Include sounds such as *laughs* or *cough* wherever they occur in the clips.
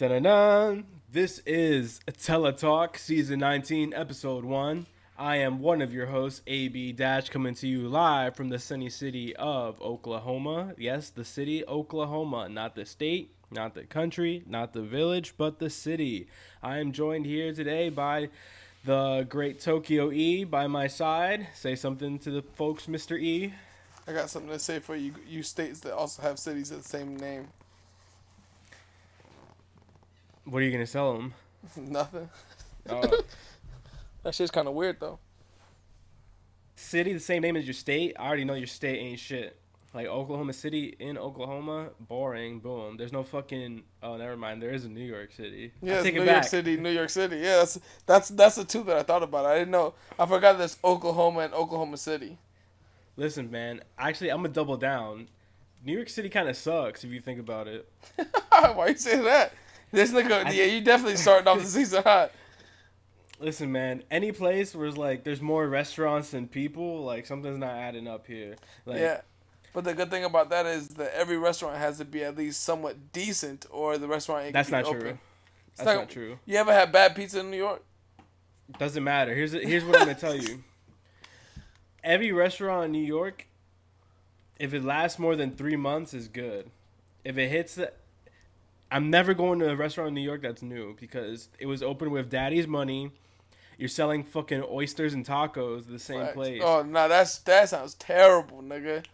Dun. This is Teletalk, Season 19, Episode 1. I am one of your hosts, AB Dash, coming to you live from the sunny city of Oklahoma. Yes, the city, Oklahoma, not the state, not the country, not the village, but the city. I am joined here today by the great Tokyo E by my side. Say something to the folks, Mr. E. I got something to say for you. You states that also have cities of the same name. What are you going to sell them? *laughs* Nothing. Uh, *laughs* That shit's kind of weird though. city, the same name as your state. I already know your state ain't shit. Like Oklahoma City in Oklahoma, boring. Boom. There's no fucking. Oh, never mind. There is a New York City. Yeah, New York. City, New York City. Yeah, that's that's that's the two that I thought about. I didn't know. I forgot there's Oklahoma and Oklahoma City. Listen, man. Actually, I'm gonna double down. New York City kind of sucks if you think about it. *laughs* Why you say that? This nigga, I- yeah, you definitely starting off the *laughs* season hot. Listen, man. Any place where it's like there's more restaurants than people, like something's not adding up here. Like, yeah, but the good thing about that is that every restaurant has to be at least somewhat decent, or the restaurant ain't that's not be true. open. That's not- not true. You ever had bad pizza in New York? Doesn't matter. Here's here's what I'm gonna tell you. *laughs* Every restaurant in New York, if it lasts more than three months, is good. If it hits, the, I'm never going to a restaurant in New York that's new because it was open with daddy's money. You're selling fucking oysters and tacos at the same Facts. place. Oh no, that's that sounds terrible, nigga.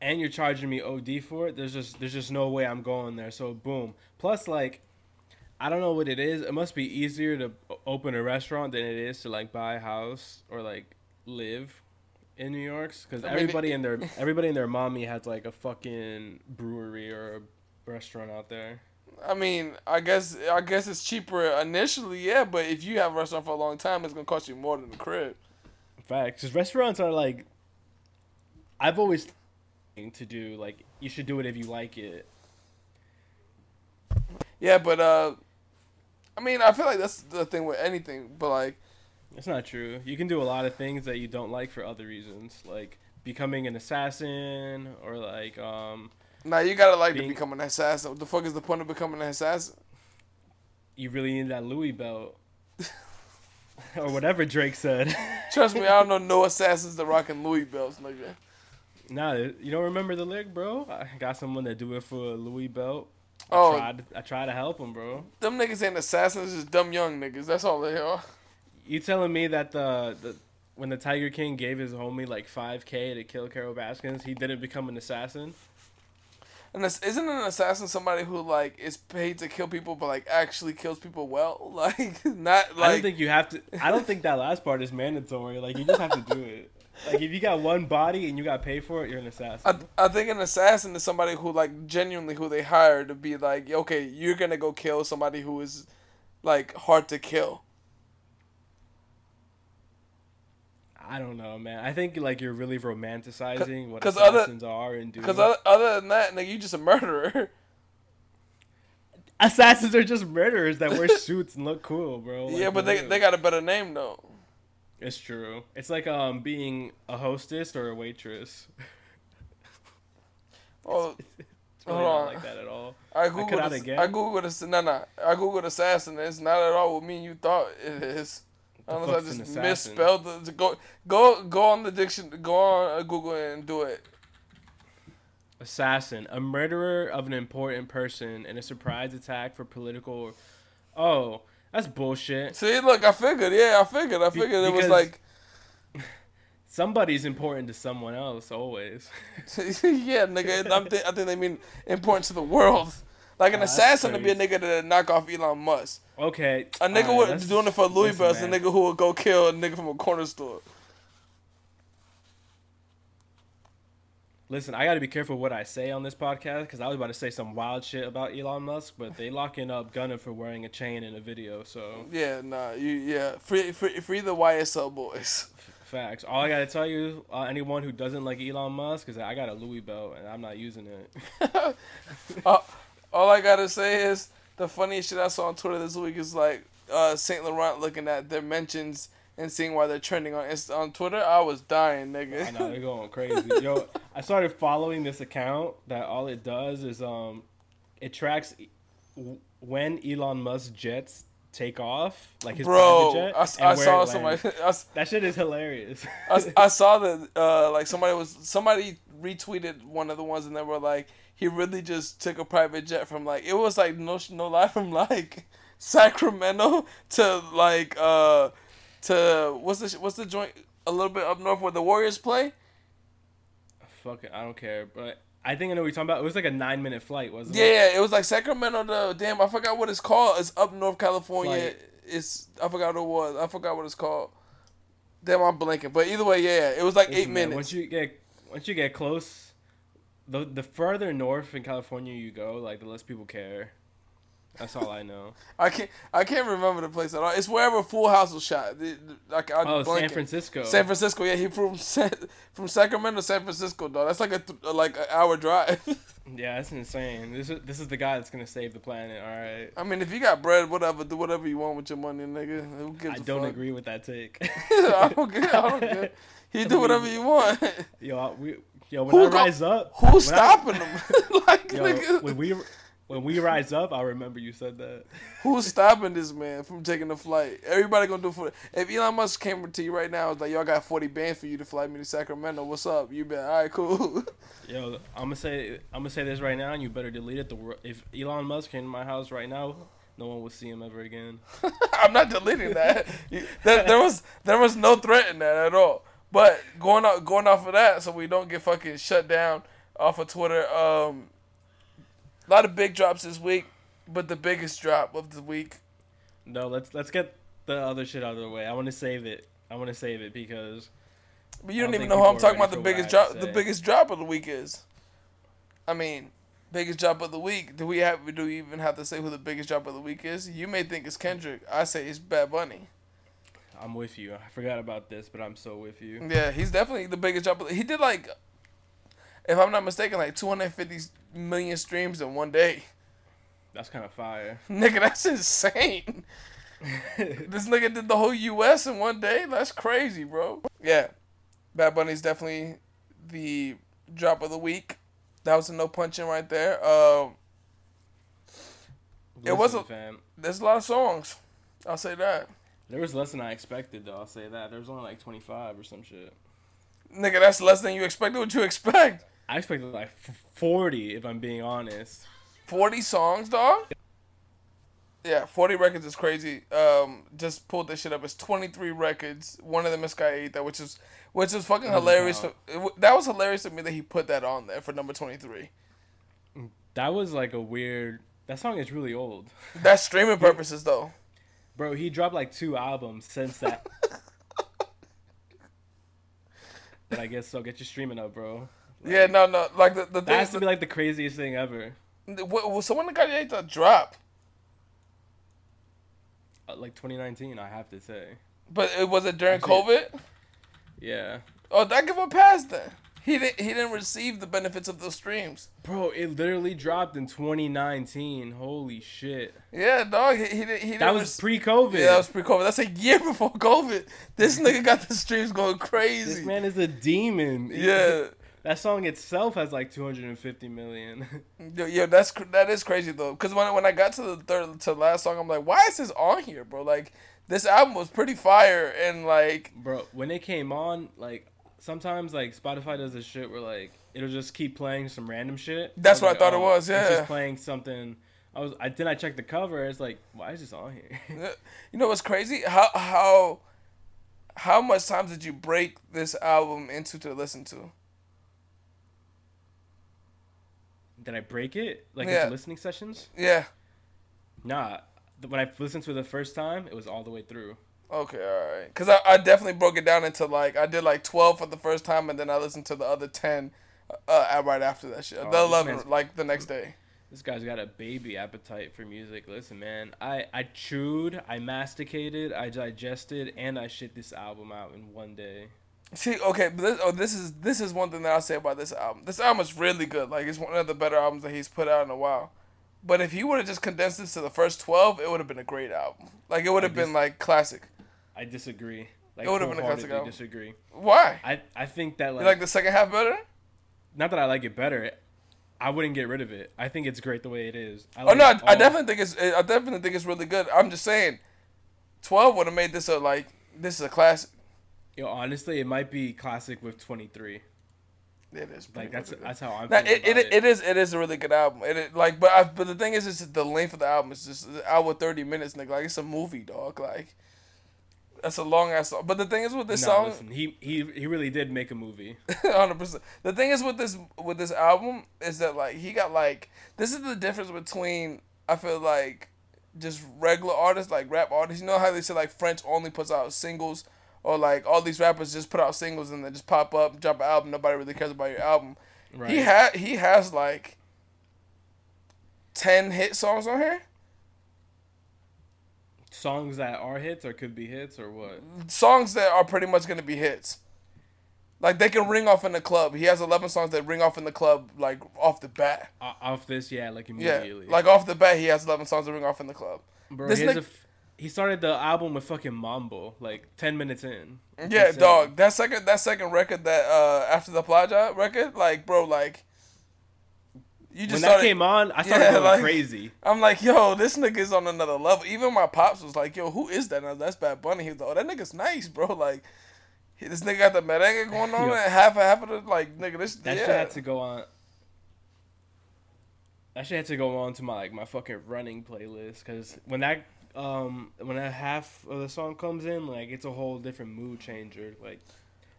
and you're charging me OD for it. There's just there's just no way I'm going there. So boom. Plus like I don't know what it is. It must be easier to open a restaurant than it is to like buy a house or like live in New York's cuz everybody in their *laughs* everybody in their mommy has like a fucking brewery or a restaurant out there. I mean, I guess I guess it's cheaper initially, yeah. But if you have a restaurant for a long time, it's gonna cost you more than the crib. In fact, cuz restaurants are like I've always to do like you should do it if you like it. Yeah, but uh, I mean, I feel like that's the thing with anything. But like, That's not true. You can do a lot of things that you don't like for other reasons, like becoming an assassin or like um now you gotta like Being- to become an assassin. What the fuck is the point of becoming an assassin? you really need that Louis belt. *laughs* or whatever Drake said. *laughs* Trust me, I don't know no assassins that rocking Louis belts, nigga. nah, you don't remember the lyric, bro? I got someone that do it for a Louis belt. I Oh. tried I tried to help him, bro. Them niggas ain't assassins, just dumb young niggas. That's all they are. You telling me that the, the when the Tiger King gave his homie like 5k to kill Carol Baskins, he didn't become an assassin? And this, isn't an assassin somebody who like is paid to kill people, but like actually kills people well? *laughs* Like not like. I don't think you have to. I don't think that last part is mandatory. Like you just have to do it. Like if you got one body and you got paid for it, you're an assassin. I, I think an assassin is somebody who like genuinely who they hire to be like, okay, you're gonna go kill somebody who is like hard to kill. I don't know, man. I think like you're really romanticizing what 'cause other- assassins are and do. Because other, other than that, nigga, you just a murderer. *laughs* assassins are just murderers that wear *laughs* suits and look cool, bro. Like, yeah, but they they got a better name though. It's true. It's like um being a hostess or a waitress. *laughs* Oh, It's really Hold not on. like that at all. I googled. out ass- again? I googled. ass- No, no. I googled assassin. It's not at all what me and you thought it is. Unless I just misspelled the go go go on the diction go on uh, Google and do it. Assassin, a murderer of an important person in a surprise attack for political. Oh, that's bullshit. See, look, I figured. Yeah, I figured. I Be- figured it was like. *laughs* Somebody's important to someone else always. *laughs* yeah, nigga. I'm th- I think they mean important to the world. Like an assassin to be a nigga that knock off Elon Musk. Okay. A nigga would let's- doing it for Louis belts. A nigga who would go kill a nigga from a corner store. Listen, I got to be careful what I say on this podcast because I was about to say some wild shit about Elon Musk, but they locking up Gunna for wearing a chain in a video. So Yeah, nah, you yeah. Free free free the YSL boys. facts. All I got to tell you, uh, anyone who doesn't like Elon Musk, is that I got a Louis belt and I'm not using it. *laughs* Uh, all I gotta say is the funniest shit I saw on Twitter this week is like uh, Saint Laurent looking at their mentions and seeing why they're trending on Insta- on Twitter. I was dying, nigga. I know they're going crazy. *laughs* Yo, I started following this account that all it does is um, it tracks when Elon Musk jets take off, like his Bro, private jet. I, I saw somebody. *laughs* I, That shit is hilarious. I *laughs* saw that uh, like somebody was somebody retweeted one of the ones and they were like he really just took a private jet from like it was like no no lie from like *laughs* Sacramento to like uh to what's the what's the joint a little bit up north where the Warriors play. Fuck it, I don't care. But I think I know what you're talking about. It was like a nine minute flight, wasn't Yeah, it? yeah, it was like Sacramento to damn I forgot what it's called. It's up North California. Flight. It's I forgot what it was. I forgot what it's called. Damn, I'm blanking. But either way, yeah, it was like Listen, eight man, minutes. Once you get once you get close, the the further north in California you go, like the less people care. That's all I know. *laughs* I can't. I can't remember the place at all. It's wherever Full House was shot. Like I'm Oh, San. Francisco. San Francisco. Yeah, he from *laughs* San, from Sacramento to San Francisco, dog. That's like a th- like an hour drive. *laughs* Yeah, that's insane. This is this is the guy that's gonna save the planet. All right. I mean, if you got bread, whatever, do whatever you want with your money, nigga. Who gives I don't fuck? agree with that take. I don't care. I don't care. You do whatever you want. *laughs* yo, we, yo, when Who I go- rise up, Who's when I- stopping them? *laughs* *laughs* like, Yo, nigga, when we when we rise up, I remember you said that. who's stopping this man from taking the flight? Everybody gonna do for. If Elon Musk came to you right now, it's like, y'all got forty bands for you to fly me to Sacramento. What's up? You been all right? Cool. Yo, I'm gonna say I'm gonna say this right now, and you better delete it. The if Elon Musk came to my house right now, no one will see him ever again. I'm not deleting that. There, there was there was no threat in that at all. But going off going off of that, so we don't get fucking shut down off of Twitter. Um, a lot of big drops this week, but the biggest drop of the week. No, let's let's get the other shit out of the way. I want to save it. I want to save it because But you don't don't even know who I'm talking about. The for what I biggest drop. The biggest drop of the week is. I mean, biggest drop of the week. Do we have? Do we even have to say who the biggest drop of the week is? You may think it's Kendrick. I say it's Bad Bunny. I'm with you. I forgot about this, but I'm so with you. Yeah, he's definitely the biggest drop. He did like, if I'm not mistaken, like 250 million streams in one day. That's kind of fire. *laughs* Nigga, that's insane. *laughs* this nigga did the whole U.S. in one day. That's crazy, bro. Yeah, Bad Bunny's definitely the drop of the week. That was a no punching right there. Um, It was a- fam. there's a lot of songs. I'll say that. There was less than I expected, though. I'll say that. There was only like 25 or some shit. Nigga, that's less than you expected. What you expect? I expected like 40, if I'm being honest. 40 songs, dog? Yeah, 40 records is crazy. Um, just pulled this shit up. It's 23 records. One of them is Callaita, that which is which is fucking hilarious. For, that was hilarious to me that he put that on there for number 23. That was like a weird. That song is really old. That's streaming *laughs* purposes though. Bro, he dropped like two albums since that. *laughs* but I guess so. Get your streaming up, bro. Yeah, no, no. Like the the That has thing. to be like the craziest thing ever. What, what, so when the Kanye that drop, Uh, like 2019, I have to say. but it was it during Actually- COVID. Yeah. Oh, that give a pass then. He didn't. He didn't receive the benefits of those streams. Bro, it literally dropped in 2019. Holy shit. Yeah, dog. He, he didn't. He didn't That was rec- pre-COVID. Yeah, that was pre-COVID. That's a year *laughs* before COVID. This nigga got the streams going crazy. this man is a demon. *laughs* Yeah, That song itself has like 250 million. *laughs* yo, yo, that's that is crazy though. Cause when when I got to the third to the last song, I'm like, why is this on here, bro? Like, this album was pretty fire, and like, Bro, when it came on, like sometimes like Spotify does this shit where like it'll just keep playing some random shit. That's what I thought it oh, was, It's yeah. just playing something. I was I then I checked the cover. It's like why is this on here? *laughs* you know what's crazy? How how how much times did you break this album into to listen to? Did I break it like Yeah. into listening sessions? Yeah. Nah. When I listened to it the first time, it was all the way through. Okay, all right. Cause I, I definitely broke it down into like I did like twelve for the first time, and then I listened to the other ten uh, right after that shit. Oh, the eleven like the next day. This guy's got a baby appetite for music. Listen, man, I I chewed, I masticated, I digested, and I shit this album out in one day. See, okay, but this, oh, this is this is one thing that I'll say about this album. This album is really good. Like it's one of the better albums that he's put out in a while. But if he would have just condensed this to the first twelve, it would have been a great album. Like it would have been like classic. I disagree. Like, It would've been a album. disagree. Why? I I think that You like, like the second half better? not that I like it better. I wouldn't get rid of it. I think it's great the way it is. I Oh no, I, I definitely think it's. I definitely think it's really good. I'm just saying, twelve would have made this a like. This is a classic. Yo, honestly, it might be classic with 23. It is Like that's pretty that's how I'm. Now, feeling it, it, it is it is a really good album. It like, but I, but the thing is, is the length of the album is just an hour thirty minutes, nigga. Like it's a movie, dog. Like that's a long ass song. But the thing is with this Nah, song, listen, he he he really did make a movie. *laughs* hundred percent. The thing is with this with this album is that like he got like this is the difference between I feel like just regular artists like rap artists. You know how they say like French only puts out singles, or like all these rappers just put out singles and then just pop up, drop an album. Nobody really cares about your album. Right. He had he has like ten hit songs on here. Songs that are hits or could be hits or what? Songs that are pretty much gonna be hits. Like they can ring off in the club. He has eleven songs that ring off in the club like off the bat. O- off this, yeah, like Yeah, immediately. like off the bat, he has eleven songs that ring off in the club. Bro, this he, has a f- he started the album with fucking Mambo, like ten minutes in. Yeah, dog. That second that second record that uh after the Playa record, like bro, like you just When started, that came on, I started Yeah, going like- crazy. I'm like, yo, this nigga's on another level. Even my pops was like, yo, who is that? And That's Bad Bunny. He was like, oh, that nigga's nice, bro. *laughs* Like, this nigga got the merengue going on, Yo. and half half of the like, nigga, this That yeah. shit had to go on. That shit had to go on to my like my fucking running playlist because when that um when that half of the song comes in, like it's a whole different mood changer. Like,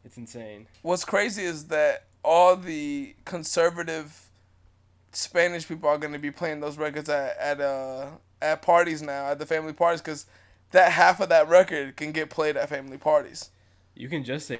it's insane. What's crazy is that all the conservative Spanish people are gonna be playing those records at at uh at parties now at the family parties because that half of that record can get played at family parties. You can just say.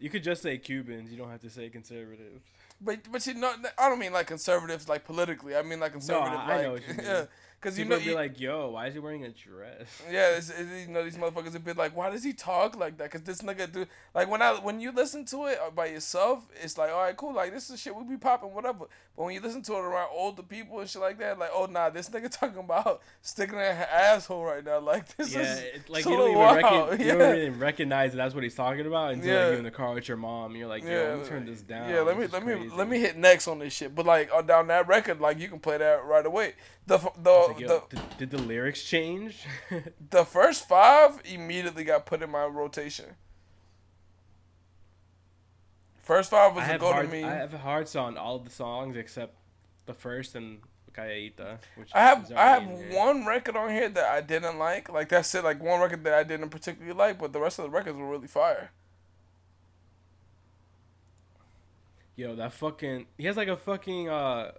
You could just say Cubans. You don't have to say conservative. But but you know I don't mean like conservatives like politically. I mean like conservative I like know what you *laughs* mean. yeah. Because you know be like, "Yo, why is he wearing a dress?" *laughs* Yeah, it's, it's, you know these motherfuckers would be like, why does he talk like that? Cause this nigga do like when I when you listen to it uh, by yourself, it's like all right, cool, like this is shit we be popping whatever. But when you listen to it around older people and shit like that, like oh nah, this nigga *laughs* talking about sticking in her asshole right now, like *laughs* this Yeah, is it's like you don't even, recognize, you don't even recognize that that's what he's talking about until like, you're in the car with your mom. You're like, "Yo, Yeah, let me turn this down." Yeah, let me let me let me hit next on this shit. But like on down that record, like you can play that right away. The the Like, the, did, did the lyrics change? *laughs* the first five immediately got put in my rotation. First five was a go to me. I have hearts on all of the songs except the first and Callaita, which I have I have one record on here that I didn't like. Like that's it. Like one record that I didn't particularly like, but the rest of the records were really fire. Yo, that fucking he has like a fucking uh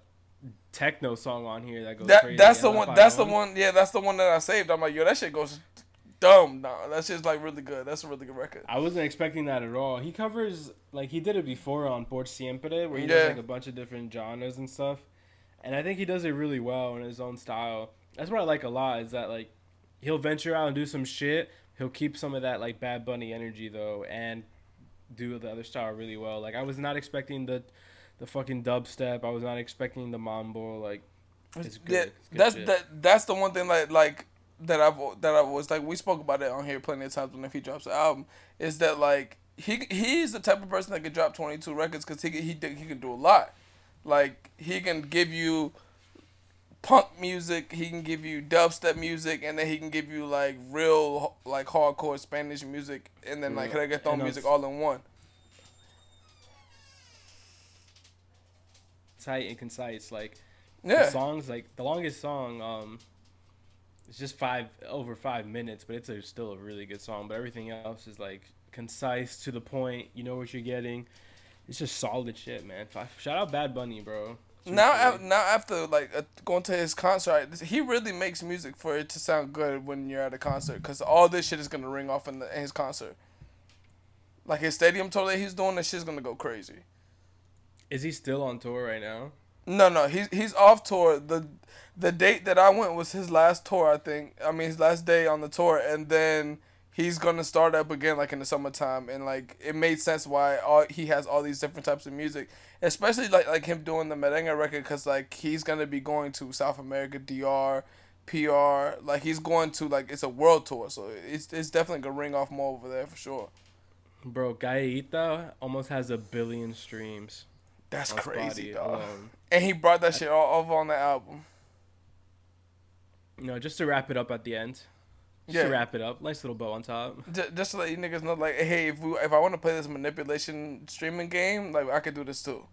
techno song on here that goes That crazy. that's the one. That's the one. Yeah, that's the one that I saved. I'm like, yo, that shit goes dumb. Nah, that shit's like really good. That's a really good record. I wasn't expecting that at all. He covers like he did it before on Por Siempre, where he Yeah. does like a bunch of different genres and stuff, and I think he does it really well in his own style. That's what I like a lot is that like he'll venture out and do some shit. He'll keep some of that like Bad Bunny energy though, and do the other style really well. Like I was not expecting the the fucking dubstep. I was not expecting the mambo. Like it's good. Yeah, It's good that's shit. that. That's the one thing like like that I've that I was like we spoke about it on here plenty of times when if he drops an album is that like he he's the type of person that can drop twenty two records because he can- he he can do a lot. Like he can give you punk music, he can give you dubstep music, and then he can give you like real like hardcore Spanish music, and then like reggaeton music all in one. Tight and concise. Like Yeah, the songs like the longest song um it's just five over five minutes but it's a, still a really good song but everything else is like concise to the point you know what you're getting. It's just solid shit man. F- shout out bad bunny bro. Now af- now after like uh, going to his concert he really makes music for it to sound good when you're at a concert because all this shit is gonna ring off in, the, in his concert. Like his stadium tour that he's doing this shit's gonna go crazy is he still on tour right now? No no he's he's off tour. The the date that i went was his last tour i think. I mean his last day on the tour and then he's gonna start up again like in the summertime and like it made sense why all he has all these different types of music especially like like him doing the merengue record because like he's gonna be going to south america dr pr like he's going to like it's a world tour so it's, it's definitely gonna ring off more over there for sure. Bro, Callaita almost has a billion streams. That's crazy, dog. And he brought that shit all over on the album. You know, just to wrap it up at the end. Just Yeah. to wrap it up. Nice little bow on top. J- just to let you niggas know, like, hey, if we, if I want to play this manipulation streaming game, like, I could do this too.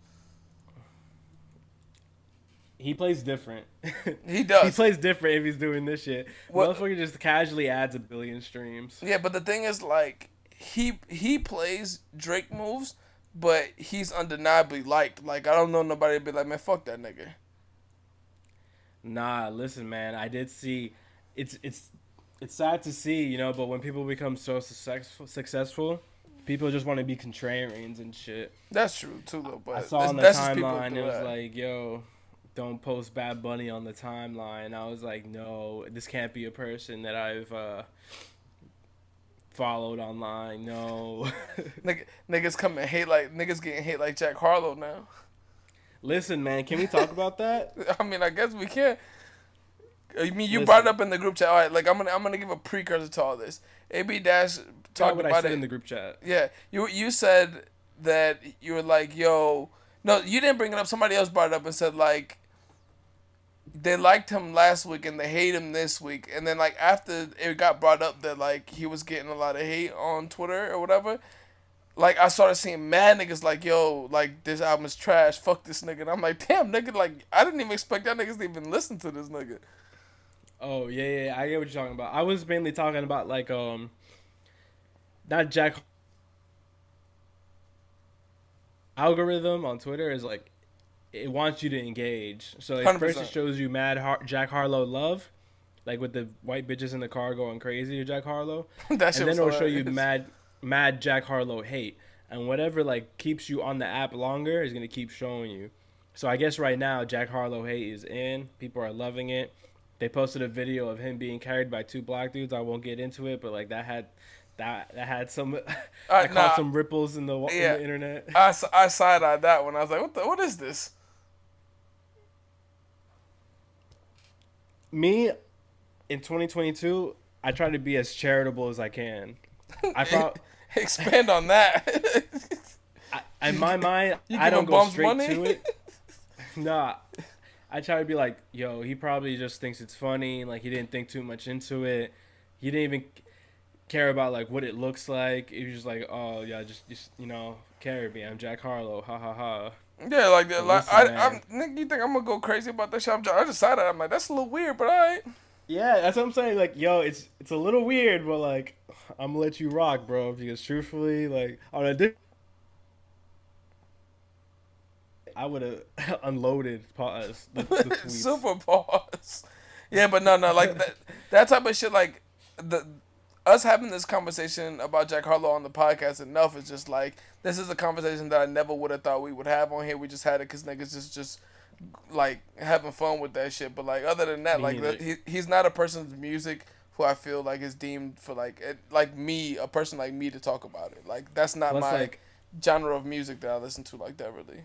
He plays different. *laughs* He does. he plays different if he's doing this shit. What- Motherfucker just casually adds a billion streams. Yeah, but the thing is, like, he he plays Drake moves, but he's undeniably liked. Like, I don't know nobody be like, man, fuck that nigga. Nah, listen, man. I did see. It's it's it's sad to see, you know. But when people become so successful, successful, people just want to be contrarians and shit. That's true too, though. But I saw on the that's just people timeline it was that. like, "Yo, don't post Bad Bunny on the timeline." I was like, "No, this can't be a person that I've uh, followed online. No." *laughs* Nigga, niggas come and hate like niggas getting hate like Jack Harlow now. Listen, man, can we talk about that? *laughs* I mean, I guess we can. Uh, I mean, you Listen. brought it up in the group chat. All right, like I'm gonna I'm gonna give a precursor to all this. AB Dash Talk talked about it. in the group chat. Yeah, you you said that you were like, yo, no, you didn't bring it up. Somebody else brought it up and said like they liked him last week and they hate him this week. And then like after it got brought up that like he was getting a lot of hate on Twitter or whatever, like I started seeing mad niggas like, yo, like this album is trash. Fuck this nigga. And I'm like, damn, nigga, like I didn't even expect that niggas to even listen to this nigga. Oh yeah, yeah, yeah, I get what you're talking about. I was mainly talking about like um, not Jack. Algorithm on Twitter is like, it wants you to engage. So at first 100%. it shows you mad Har- Jack Harlow love, like with the white bitches in the car going crazy to Jack Harlow, *laughs* and then it'll show you mad mad Jack Harlow hate, and whatever like keeps you on the app longer is gonna keep showing you. So I guess right now Jack Harlow hate is in. People are loving it. They posted a video of him being carried by two black dudes. I won't get into it, but like that had that that had some *laughs* Uh, caused nah. some ripples in the, in Yeah. the internet. I, I side eyed that one. I was like, what the what is this? Me in 2022, I try to be as charitable as I can. I *laughs* thought Expand on that. I, in my *laughs* mind, I don't go straight money? to it. *laughs* nah, I try to be like, yo, he probably just thinks it's funny. Like he didn't think too much into it. He didn't even care about like what it looks like. He was just like, oh yeah, just just you know, carry me. I'm Jack Harlow. Ha ha ha. yeah, like that. Like, I, I'm, nigga, you think I'm gonna go crazy about that shit? I'm just, I just side eyed. I'm like, that's a little weird, but alright. Yeah, that's what I'm saying. Like, yo, it's it's a little weird, but like, I'm gonna let you rock, bro. Because truthfully, like, on a di- I would have *laughs* unloaded pause the, the. *laughs* Super pause. Yeah, but no, no, like that that type of shit. Like the us having this conversation about Jack Harlow on the podcast enough is just like this is a conversation that I never would have thought we would have on here. We just had it because niggas just just like having fun with that shit. But like other than that, Me like the, he he's not a person's music who I feel like is deemed for like it, like me, a person like me to talk about it. Like that's not Plus, my like, genre of music that I listen to like that really.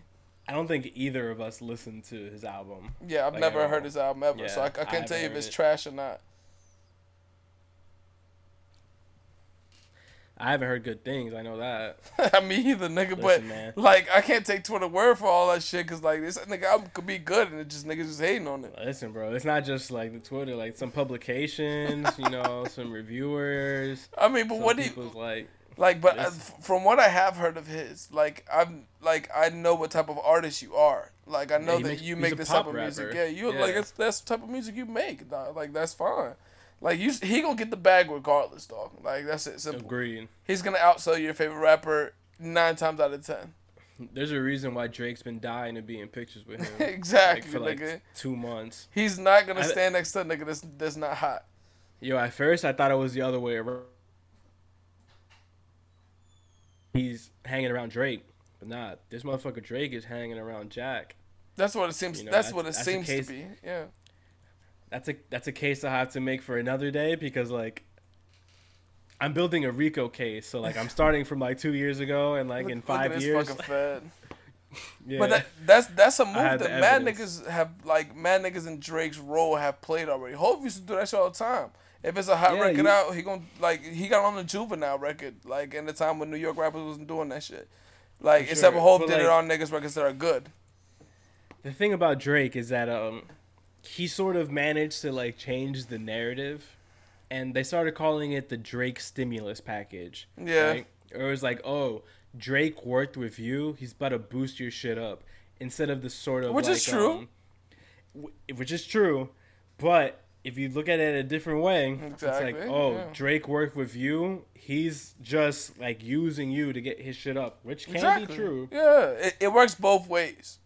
I don't think either of us listened to his album. Yeah, I've Like, never heard his album ever, so I, I I can't tell you if it's it. trash or not. I haven't heard good things. I know that. *laughs* I mean, either nigga, but man. like I can't take Twitter word for all that shit because like this nigga album could be good and it just niggas just hating on it. Listen, bro, it's not just like the Twitter. Like some publications, you know, *laughs* some reviewers. I mean, but what do you like, like? But uh, from what I have heard of his, like I'm like I know what type of artist you are. Like I know he that makes- you make this type of music. Yeah, you Yeah. like that's that's the type of music you make. Like that's fine. Like you, he gonna get the bag regardless, dog. Like that's it. Simple. agreed. He's gonna outsell your favorite rapper nine times out of ten. There's a reason why Drake's been dying to be in pictures with him. *laughs* like, exactly, for like nigga. two months. He's not gonna I- stand next to a nigga that's that's not hot. Yo, at first I thought it was the other way around. He's hanging around Drake, but nah, this motherfucker Drake is hanging around Jack. That's what it seems. You know, that's, that's- what it seems to be. Yeah. That's a that's a case I have to make for another day because like I'm building a Rico case, so like I'm *laughs* starting from like two years ago and like Look- in five years. *laughs* yeah. But that, that's that's a move that mad niggas have like mad niggas in Drake's role have played already. Hov used to do that shit all the time. If it's a hot Yeah, record you- out, he gonna like he got on the juvenile record, like in the time when New York rappers wasn't doing that shit. Like For except sure, for Hov but, did it like- on niggas records that are good. The thing about Drake is that um he sort of managed to like change the narrative and they started calling it the Drake stimulus package. Yeah. right? Or it was like, "Oh, Drake worked with you. He's about to boost your shit up." Instead of the sort of Which is true. um, w- which is true, but if you look at it a different way, it's like, "Oh, yeah. Drake worked with you. He's just like using you to get his shit up," which can exactly. be true. Yeah, it, it works both ways.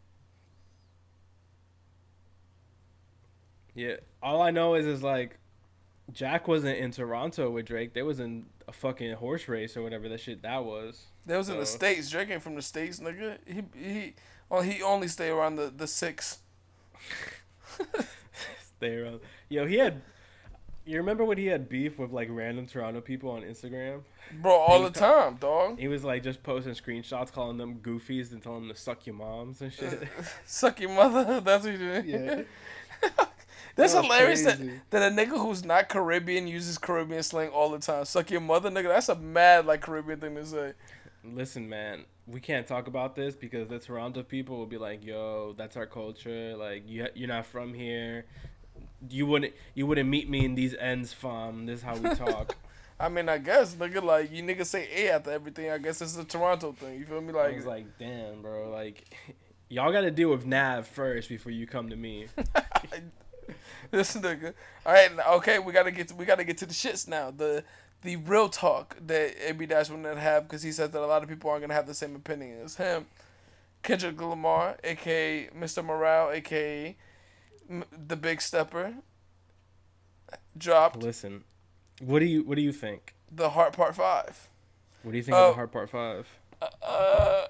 Yeah. All I know is is like Jack wasn't in Toronto with Drake. They was in a fucking horse race or whatever that shit that was. They was in the states. Drake ain't from the states, nigga. He he. Oh, he only stay around the the six. *laughs* They were Yo, he had you remember when he had beef with like random Toronto people on Instagram? Bro, all the He- time, dog. He was like just posting screenshots calling them goofies and telling them to suck your moms and shit. *laughs* Suck your mother. *laughs* That's what you did. Yeah. That's That hilarious that, crazy. that a nigga who's not Caribbean uses Caribbean slang all the time. Suck your mother, nigga. That's a mad like Caribbean thing to say. Listen, man, we can't talk about this because the Toronto people will be like, "Yo, that's our culture. Like, you you're not from here. You wouldn't you wouldn't meet me in these ends, fam. This is how we talk." *laughs* I mean, I guess nigga like you niggas say A after everything. I guess it's a Toronto thing. You feel me? Like, was like, "Damn, bro. Like, *laughs* y'all got to deal with Nav first before you come to me." *laughs* *laughs* this nigga. All right, okay, we gotta get to, we gotta get to the shits now. The the real talk that AB Dash would not have because he says that a lot of people aren't gonna have the same opinion as him. Kendrick Lamar, aka Mr. Morale, aka M- the Big Stepper, dropped Listen, what do you what do you think? the Heart Part Five. What do you think Uh, of the Heart Part Five? Uh,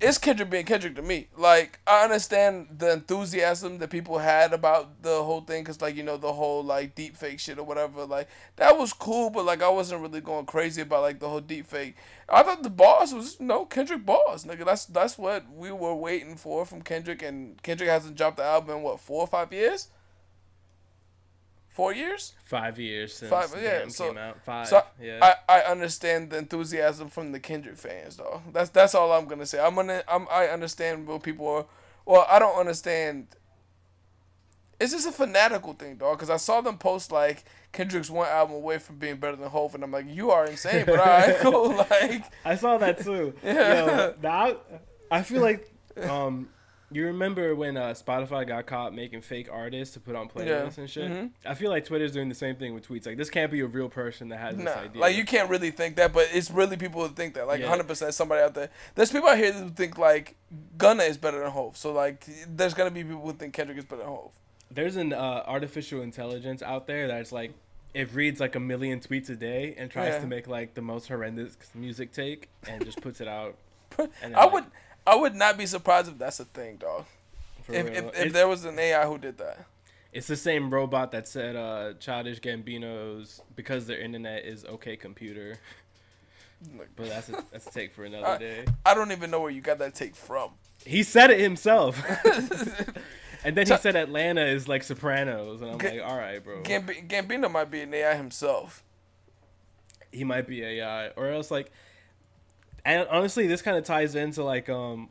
it's Kendrick being Kendrick to me. Like I understand the enthusiasm that people had about the whole thing, cause like you know the whole like deep fake shit or whatever. Like that was cool, but like I wasn't really going crazy about like the whole deep fake. I thought the boss was no Kendrick boss, nigga. That's that's what we were waiting for from Kendrick, and Kendrick hasn't dropped the album in what four or five years. Four years. Five years since Five- the yeah, Damn so- came out. Five. So yeah. I, I understand the enthusiasm from the Kendrick fans though. That's that's all I'm gonna say. I'm gonna I'm I understand what people are. Well, I don't understand. It's just a fanatical thing, dog. Because I saw them post like Kendrick's one album away from being better than Hov, and I'm like, you are insane. But alright, cool. Like, I saw that too. *laughs* Yeah. Yo, that, I feel like um you remember when uh, Spotify got caught making fake artists to put on playlists Yeah. and shit? Mhm. I feel like Twitter's doing the same thing with tweets. Like this can't be a real person that has this idea. like you can't really think that, but it's really people who think that. Like Yeah. 100 percent somebody out there. There's people out here who think like Gunna is better than Hov. So like, there's gonna be people who think Kendrick is better than Hov. There's an uh, artificial intelligence out there that's like it reads like a million tweets a day and tries Yeah. to make like the most horrendous music take and just puts it out. *laughs* I like, would I would not be surprised if that's a thing, dog. for If, real. if, if there was an AI who did that. It's the same robot that said uh, Childish Gambino's because their internet is okay computer. But that's a, that's a take for *laughs* another Uh, day. I don't even know where you got that take from. He said it himself. *laughs* and then he said Atlanta is like Sopranos, and I'm Ga- like, all right, bro. Gambi- Gambino might be an AI himself. he might be AI, or else like. And honestly, this kind of ties into like um,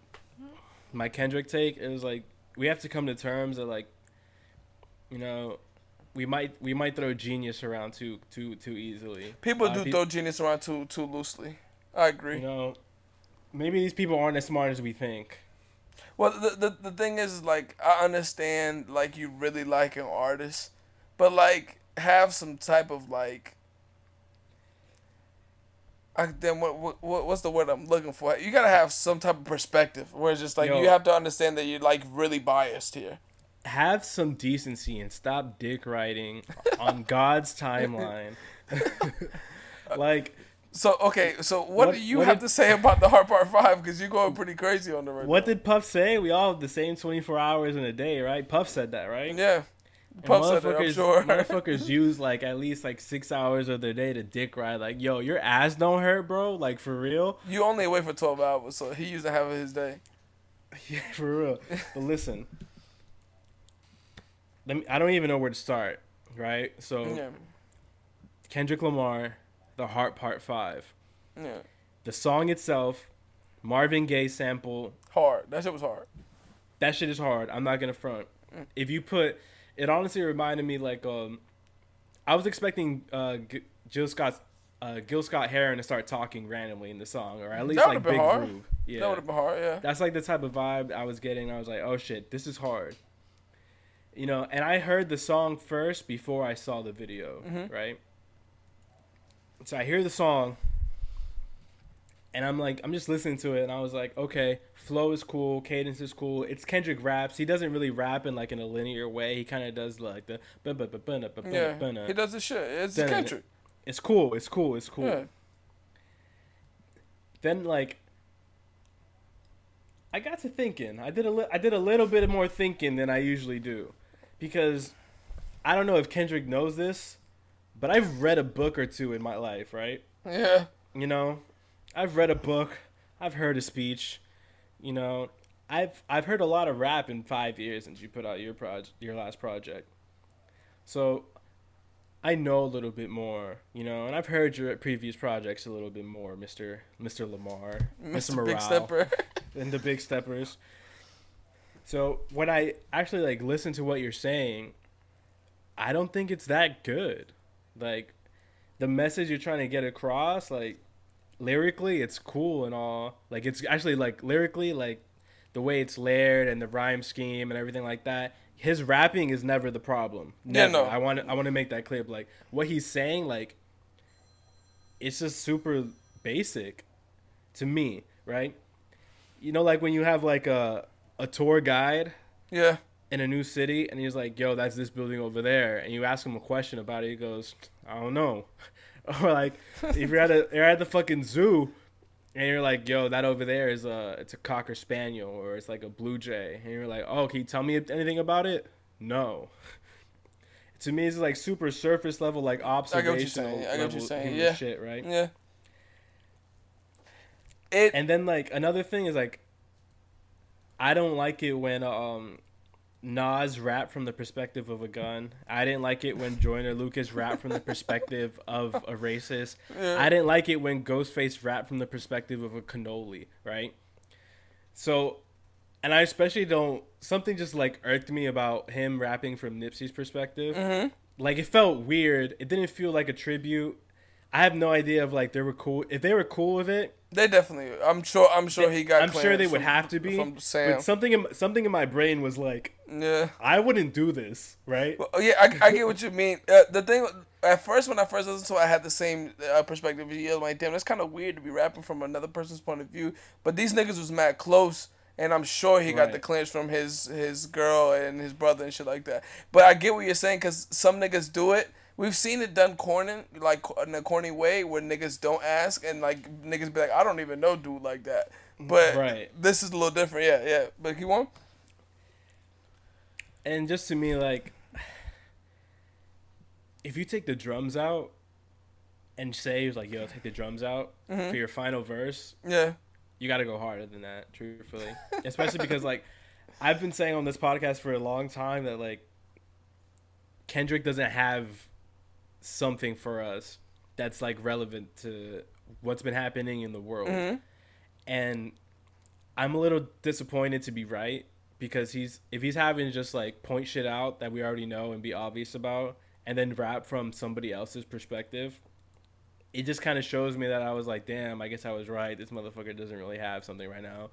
my Kendrick take. It was like we have to come to terms that like, you know, we might we might throw genius around too too too easily. People do of throw genius around too too loosely. I agree. You know, maybe these people aren't as smart as we think. Well, the, the the thing is, like, I understand, like, you really like an artist, but like, have some type of like. I, then what, what what- what's the word I'm looking for? You gotta have some type of perspective where it's just like Yo. you have to understand that you're like really biased here. Have some decency and stop dick riding on *laughs* God's timeline. *laughs* like, So okay, so what, What- do you what have did- to say about the Heart Part Five? Because you're going pretty crazy on the right. what did Puff say? We all have the same 24 hours in a day, right? Puff said that, right? Yeah, And. I'm motherfuckers- sure. motherfuckers *laughs* use like at least like six hours of their day to dick ride. Like, yo, your ass don't hurt, bro. Like for real. you only away for twelve hours, so he used to have his day. *laughs* Yeah, for real. But listen, let me, I don't even know where to start, right? So Yeah. Kendrick Lamar, The Heart Part 5. Yeah. The song itself, Marvin Gaye sample, Hard. That shit was hard. that shit is hard. I'm not gonna front. Mm. If you put, it honestly reminded me like um, I was expecting uh G- Jill Scott's uh Gil Scott Heron to start talking randomly in the song, or at least like big hard. groove. Yeah, That would have been hard. Yeah. that's like the type of vibe I was getting. I was like, oh shit, this is hard. You know, and I heard the song first before I saw the video, Mhm. right? So I hear the song, and I'm like, I'm just listening to it, and I was like, okay, flow is cool, cadence is cool. It's Kendrick raps. He doesn't really rap in like in a linear way. He kind of does like the Yeah. He does the shit. It's Kendrick. It's cool. It's cool. It's cool. Yeah. then like I got to thinking. I did a li- I did a little bit more thinking than I usually do, because I don't know if Kendrick knows this, but I've read a book or two in my life, right? Yeah. You know, I've read a book, I've heard a speech, you know, I've I've heard a lot of rap in five years since you put out your project, your last project. So, I know a little bit more, you know, and I've heard your previous projects a little bit more, Mister Mister Lamar, *laughs* Mr. Mr. Morale, Big Stepper. *laughs* and the Big Steppers. So when I actually like listen to what you're saying, I don't think it's that good. Like the message you're trying to get across, like lyrically, it's cool and all. Like it's actually like lyrically, like the way it's layered and the rhyme scheme and everything like that. His rapping is never the problem. Yeah, no. I want to I want to make that clear. Like what he's saying, like it's just super basic to me, right? You know, like when you have like a a tour guide Yeah. in a new city and he's like, "Yo, that's this building over there," and you ask him a question about it, he goes, "I don't know," *laughs* or like if you're at a you're at the fucking zoo and you're like, "Yo, that over there is a it's a cocker spaniel or it's like a blue jay," and you're like, "Oh, can you tell me anything about it?" No. *laughs* To me, it's like super surface level, like observational. I get what you're level Yeah. shit, right? Yeah. It. And then like another thing is like I don't like it when um Nas rap from the perspective of a gun. I didn't like it when Joyner Lucas rap from the perspective of a racist. Yeah. I didn't like it when Ghostface rap from the perspective of a cannoli, right? So and I especially don't something just like irked me about him rapping from Nipsey's perspective. Mhm. Like it felt weird. It didn't feel like a tribute. I have no idea if like they were cool. If they were cool with it, They definitely. I'm sure. I'm sure he got. I'm sure they clearance would have to be. from Sam. But something in something in my brain was like, Yeah. I wouldn't do this, right? Well, yeah, I, I get what you mean. Uh, the thing at first when I first listened to it, I had the same uh, perspective as you. Like, damn, that's kind of weird to be rapping from another person's point of view. But these niggas was mad close, and I'm sure he got the Right. clearance from his his girl and his brother and shit like that. But I get what you're saying because some niggas do it. We've seen it done corny, like in a corny way, where niggas don't ask and like niggas be like, I don't even know dude like that. But Right. this is a little different, yeah, yeah. But keep on. And just to me, like, if you take the drums out and say like, "Yo, take the drums out Mhm. for your final verse," Yeah, you got to go harder than that, truthfully. Especially because like I've been saying on this podcast for a long time that like Kendrick doesn't have something for us that's like relevant to what's been happening in the world. Mhm. And I'm a little disappointed to be right because he's if he's having just like point shit out that we already know and be obvious about and then rap from somebody else's perspective it just kind of shows me that I was like, damn, I guess I was right. This motherfucker doesn't really have something right now.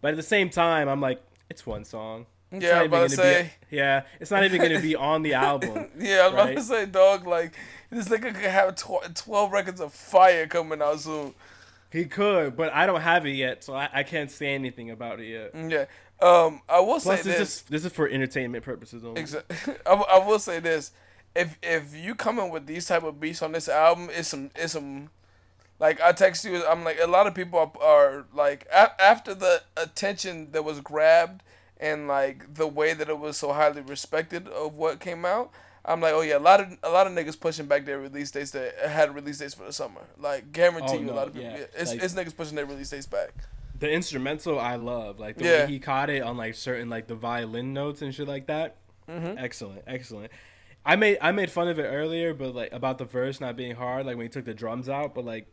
But at the same time, I'm like, it's one song. It's Yeah, I not was even about to say. Be, *laughs* yeah, it's not even gonna be on the album. *laughs* Yeah, I was about right? to say, dog, like, this nigga could have tw- 12 records of fire coming out soon. He could, but I don't have it yet, so I, I can't say anything about it yet. Mm, Yeah. Um, I will Plus, say this this. is this is for entertainment purposes only. Exa- *laughs* I, w- I will say this. If if you come in with these type of beats on this album, it's some it's some like I text you. I'm like a lot of people are, are like a- after the attention that was grabbed and like the way that it was so highly respected of what came out. I'm like, oh yeah, a lot of a lot of niggas pushing back their release dates that had release dates for the summer. Like guarantee Oh, you, a lot of people. yeah. It's Like- it's niggas pushing their release dates back. The instrumental I love, like the Yeah. way he caught it on like certain like the violin notes and shit like that. Mhm. Excellent, excellent. I made I made fun of it earlier, but like about the verse not being hard, like when he took the drums out, but like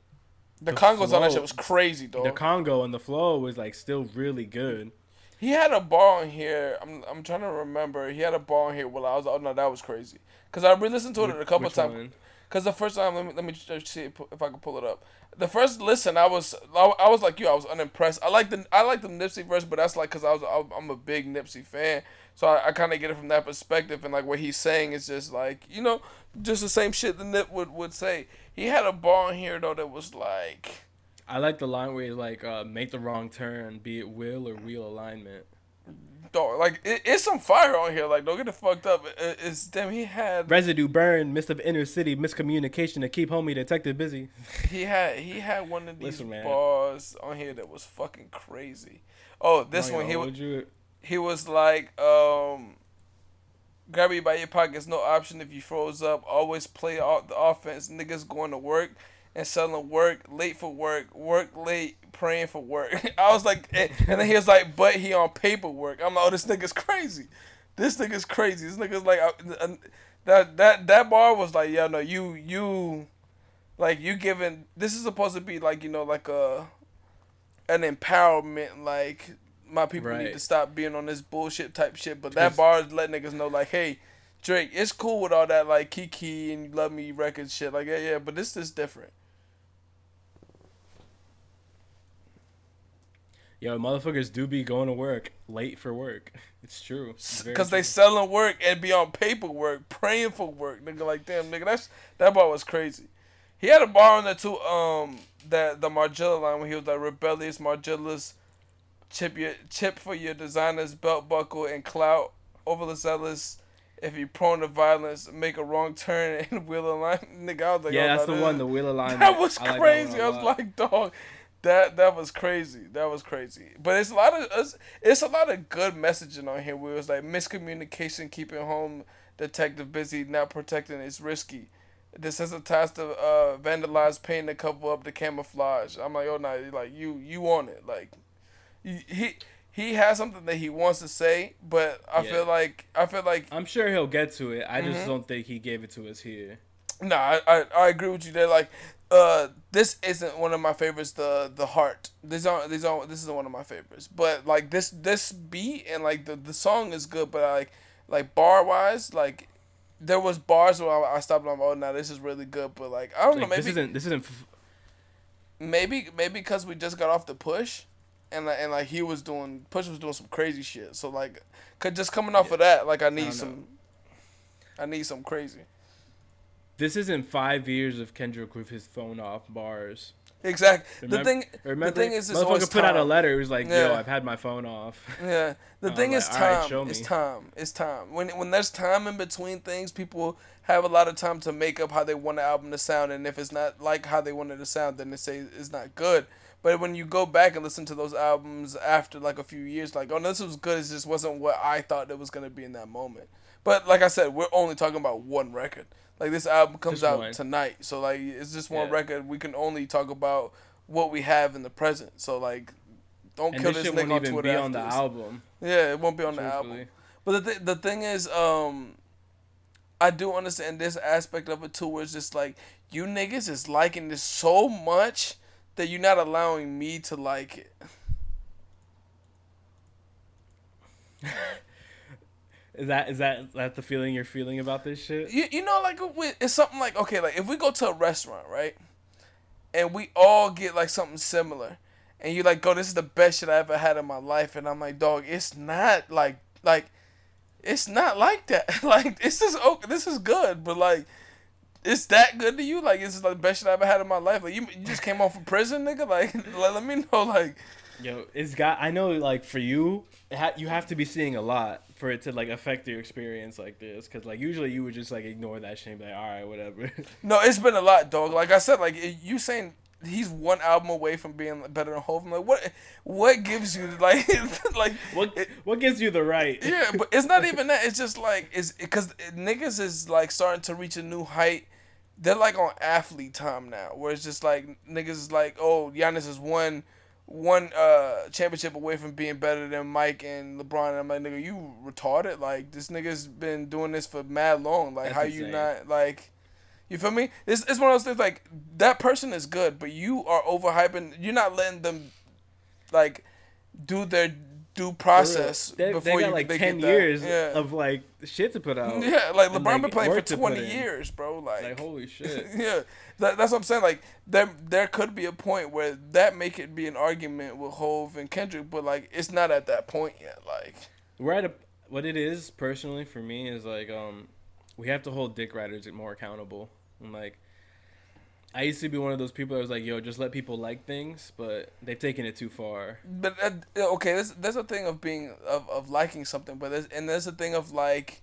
The, The Congos on that shit was crazy, dog. the Congo and the flow was like still really good. He had a bar on here. I'm I'm trying to remember. He had a bar on here while I was. Oh no, that was crazy. Cause I re-listened to it a couple times. Cause the first time, let me let me just see if I can pull it up. The first listen, I was I, was like you, I was unimpressed. I like the I like the Nipsey verse, but that's like cause I was I'm a big Nipsey fan, so I, I kind of get it from that perspective. And like what he's saying is just like you know, just the same shit the Nip would would say. He had a bar on here though that was like. I like the line where he's like, uh, "Make the wrong turn, be it will or wheel alignment." Dog, like it, it's some fire on here. Like don't get it fucked up. It, it's damn. He had Residue burn, mist of inner city, miscommunication to keep homie detective busy. *laughs* he had he had one of these Listen, man. bars on here that was fucking crazy. Oh, this I'm one not he was you. he was like, um, grab you by your pockets, no option if you froze up. Always play off the offense. Niggas going to work and selling work, late for work, work late, praying for work. *laughs* I was like, and, and then he was like, but he on paperwork. I'm like, oh, this nigga's crazy. This nigga's crazy. This nigga's like, uh, that that that bar was like, yeah, no, you you, like you giving. This is supposed to be like you know like a, an empowerment like. My people need to stop being on this bullshit type shit, but that bar is letting niggas know like, hey, Drake, it's cool with all that like Kiki and love me record shit, like yeah, yeah, but this is different. Yo, motherfuckers do be going to work late for work. *laughs* It's true. Cause they selling work and be on paperwork, praying for work, nigga. Like damn, nigga, that's that bar was crazy. He had a bar on the two, Um, that the Margiela line when he was like rebellious Margielas, chip your chip for your designer's belt buckle and clout, over the overzealous. If you prone to violence, make a wrong turn *laughs* and wheel a line, *laughs* nigga. I was like, Yeah, oh, that's no, the one. The wheel alignment. That was I like that crazy. one a I was like, dog, that that was crazy. That was crazy. But it's a lot of it's, it's a lot of good messaging on here. Where it was like miscommunication, keeping home detective busy, not protecting It's risky. This is risky. Desensitized to uh, vandalize, pain to cover up the camouflage. I'm like, oh no, like you you want it. Like he he has something that he wants to say, but I Yeah. feel like I feel like I'm sure he'll get to it. I Mm-hmm. just don't think he gave it to us here. No, I, I I agree with you there. Like, uh, this isn't one of my favorites. The the heart. These aren't these aren't. This isn't one of my favorites. But like this this beat and like the the song is good. But like like bar wise, like there was bars where I, I stopped. and I'm oh now this is really good. But like I don't know, maybe this isn't. This isn't. f- maybe maybe because we just got off the push. And like, and like he was doing, Push was doing some crazy shit. So like, cause just coming off of that, like I need don't some, I need some crazy. This isn't five years of Kendrick with his phone off bars. Exactly. The thing, remember the thing is, it's motherfucker put out a letter. It was like, Yeah. "Yo, I've had my phone off." Yeah. The *laughs* thing like, is "Alright, time. show it's time. It's time. When when there's time in between things, people have a lot of time to make up how they want the album to sound, and if it's not like how they wanted to sound, then they say it's not good. But when you go back and listen to those albums after like a few years, like, oh, no, this was good. It just wasn't what I thought it was gonna be in that moment. But like I said, we're only talking about one record. Like this album comes Just out one. tonight, so like it's just one Yeah. record. We can only talk about what we have in the present. So like, don't And kill this this nigga on Twitter be on the this. album. Yeah, it won't be on the album. truthfully. But the th- the thing is, um, I do understand this aspect of it too, where it's just like you niggas is liking this so much that you're not allowing me to like it. *laughs* Is that is that is that the feeling you're feeling about this shit? You you know like it's something like okay, like if we go to a restaurant, right, and we all get like something similar, and you're like, go, this is the best shit I ever had in my life, and I'm like, dog, it's not like like. It's not like that. *laughs* like this is okay. This is good, but like, it's that good to you. Like this is like the best shit I ever had in my life. Like you, you just came off from prison, nigga. Like *laughs* let, let me know. Like Yo, it's got. I know, like for you, it ha- you have to be seeing a lot for it to like affect your experience like this. Cause like usually you would just like ignore that shit and be like, all right, whatever. *laughs* no, it's been a lot, dog. Like I said, like you saying he's one album away from being better than Hov. I'm like what? What gives you *laughs* like *laughs* like what it- what gives you the right? yeah, but it's not even that. It's just like it's because niggas is like starting to reach a new height. They're like on athlete time now, where it's just like niggas is like, oh, Giannis is one one uh championship away from being better than Mike and LeBron. And I'm like, nigga, you retarded. Like this nigga's been doing this for mad long. Like That's how you not like. You feel me? It's, it's one of those things like that person is good, but you are overhyping. You're not letting them like do their due process They, they before got you like they ten get years yeah. of like shit to put out. *laughs* Yeah, like LeBron been playing for work to put twenty years, bro. Like, Like holy *laughs* shit. yeah, that, that's what I'm saying. Like, there there could be a point where that make it be an argument with Hov and Kendrick, but like, it's not at that point yet. Like, We're at a what it is personally for me is like um we have to hold dick riders more accountable. And like I used to be one of those people that was like, yo, just let people like things, but they've taken it too far. but uh, okay, there's there's a thing of being of, of liking something, but there's and there's a thing of like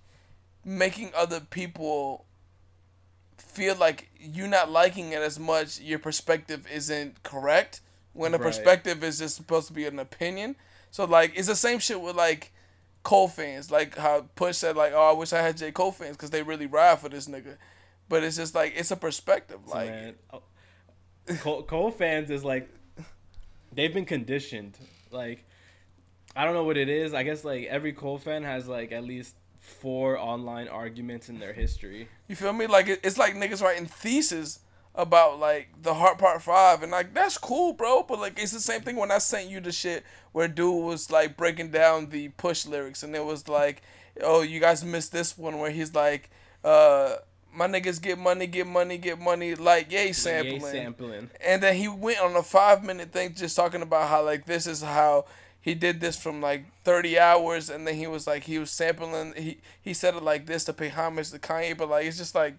making other people feel like you not liking it as much. Your perspective isn't correct when a Right. perspective is just supposed to be an opinion. So like, it's the same shit with like. Cole fans, like how Push said, like, "Oh, I wish I had J Cole fans because they really ride for this nigga," but it's just like it's a perspective. Like, man, oh, Cole, Cole fans is like they've been conditioned. Like I don't know what it is. I guess like every Cole fan has like at least four online arguments in their history. You feel me? Like it's like niggas writing theses about like the Heart Part Five, and like that's cool, bro. But like it's the same thing when I sent you the shit where dude was like breaking down the Push lyrics, and it was like, oh, you guys missed this one where he's like, uh. My niggas get money, get money, get money, like yay sampling. Yay, sampling. And then he went on a five minute thing just talking about how like this is how he did this from like thirty hours and then he was like he was sampling he he said it like this to pay homage to Kanye, but like it's just like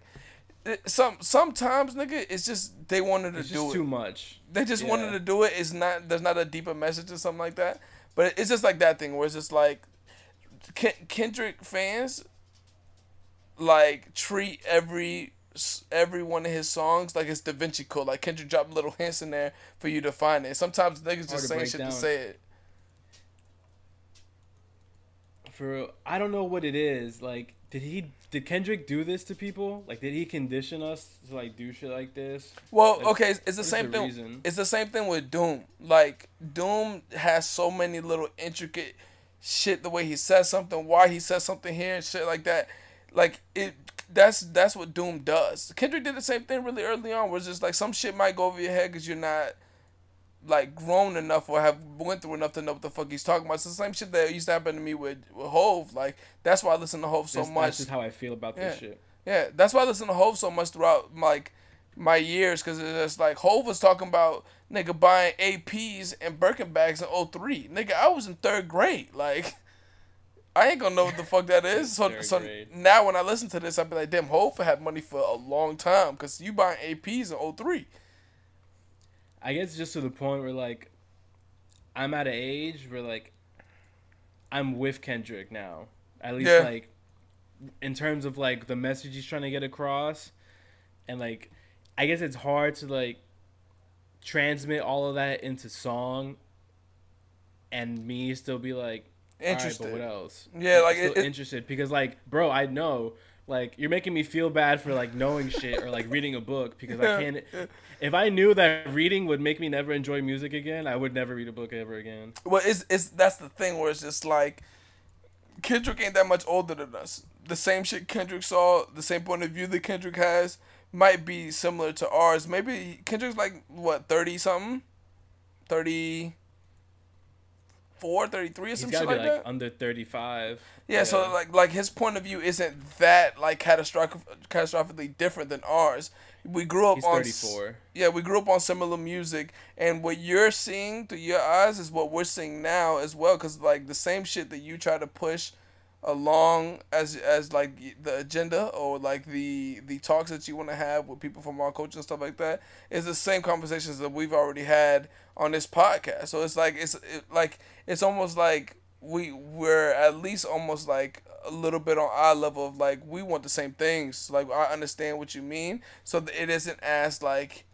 it, some sometimes nigga it's just they wanted to It's do it. too much. They just Yeah. wanted to do it. It's not there's not a deeper message or something like that. But it's just like that thing where it's just like Kendrick fans like treat every every one of his songs like it's Da Vinci Code. Like Kendrick dropped little hints in there for you to find it. Sometimes niggas just saying shit down. to say it. For I don't know what it is. Like, did he did Kendrick do this to people? Like, did he condition us to like do shit like this? Well, Like, okay, it's the same the thing. reason? It's the same thing with Doom. Like Doom has so many little intricate shit. The way he says something, why he says something here, and shit like that. Like it. That's that's what Doom does. Kendrick did the same thing really early on. Where it's just like some shit might go over your head because you're not like grown enough or have went through enough to know what the fuck he's talking about. It's the same shit that used to happen to me with, with Hov. Like that's why I listen to Hov so much. That's just how I feel about this shit. Yeah, that's why I listen to Hov so much throughout like my years, cause it's just like Hov was talking about nigga buying APs and Birkin bags in 03. Nigga, I was in third grade. Like, I ain't gonna know what the fuck that is. So, Third so grade. now when I listen to this, I be like, damn, Hov had money for a long time, cause you buying APs in 03. I guess just to the point where like I'm at an age where like I'm with Kendrick now. At least Yeah. like in terms of like the message he's trying to get across and like I guess it's hard to like transmit all of that into song and me still be like "Alright, Interested. but what else? Yeah, like, still it- it- interested because like bro, I know like you're making me feel bad for like knowing shit or like reading a book because I can't *laughs* if I knew that reading would make me never enjoy music again, I would never read a book ever again. Well, it's it's that's the thing where it's just like Kendrick ain't that much older than us. The same shit Kendrick saw, the same point of view that Kendrick has, might be similar to ours. Maybe Kendrick's like what thirty something, 34, 33 or some shit like like that. under 35. Yeah, so like like his point of view isn't that like catastrophic catastrophically different than ours. We grew up He's on s- 34. yeah, we grew up on similar music, and what you're seeing through your eyes is what we're seeing now as well. Cause like the same shit that you try to push along as as like the agenda or like the the talks that you want to have with people from our culture and stuff like that is the same conversations that we've already had on this podcast. So it's like it's it, like it's almost like we we're at least almost like a little bit on our level of like we want the same things. Like I understand what you mean. So it isn't as like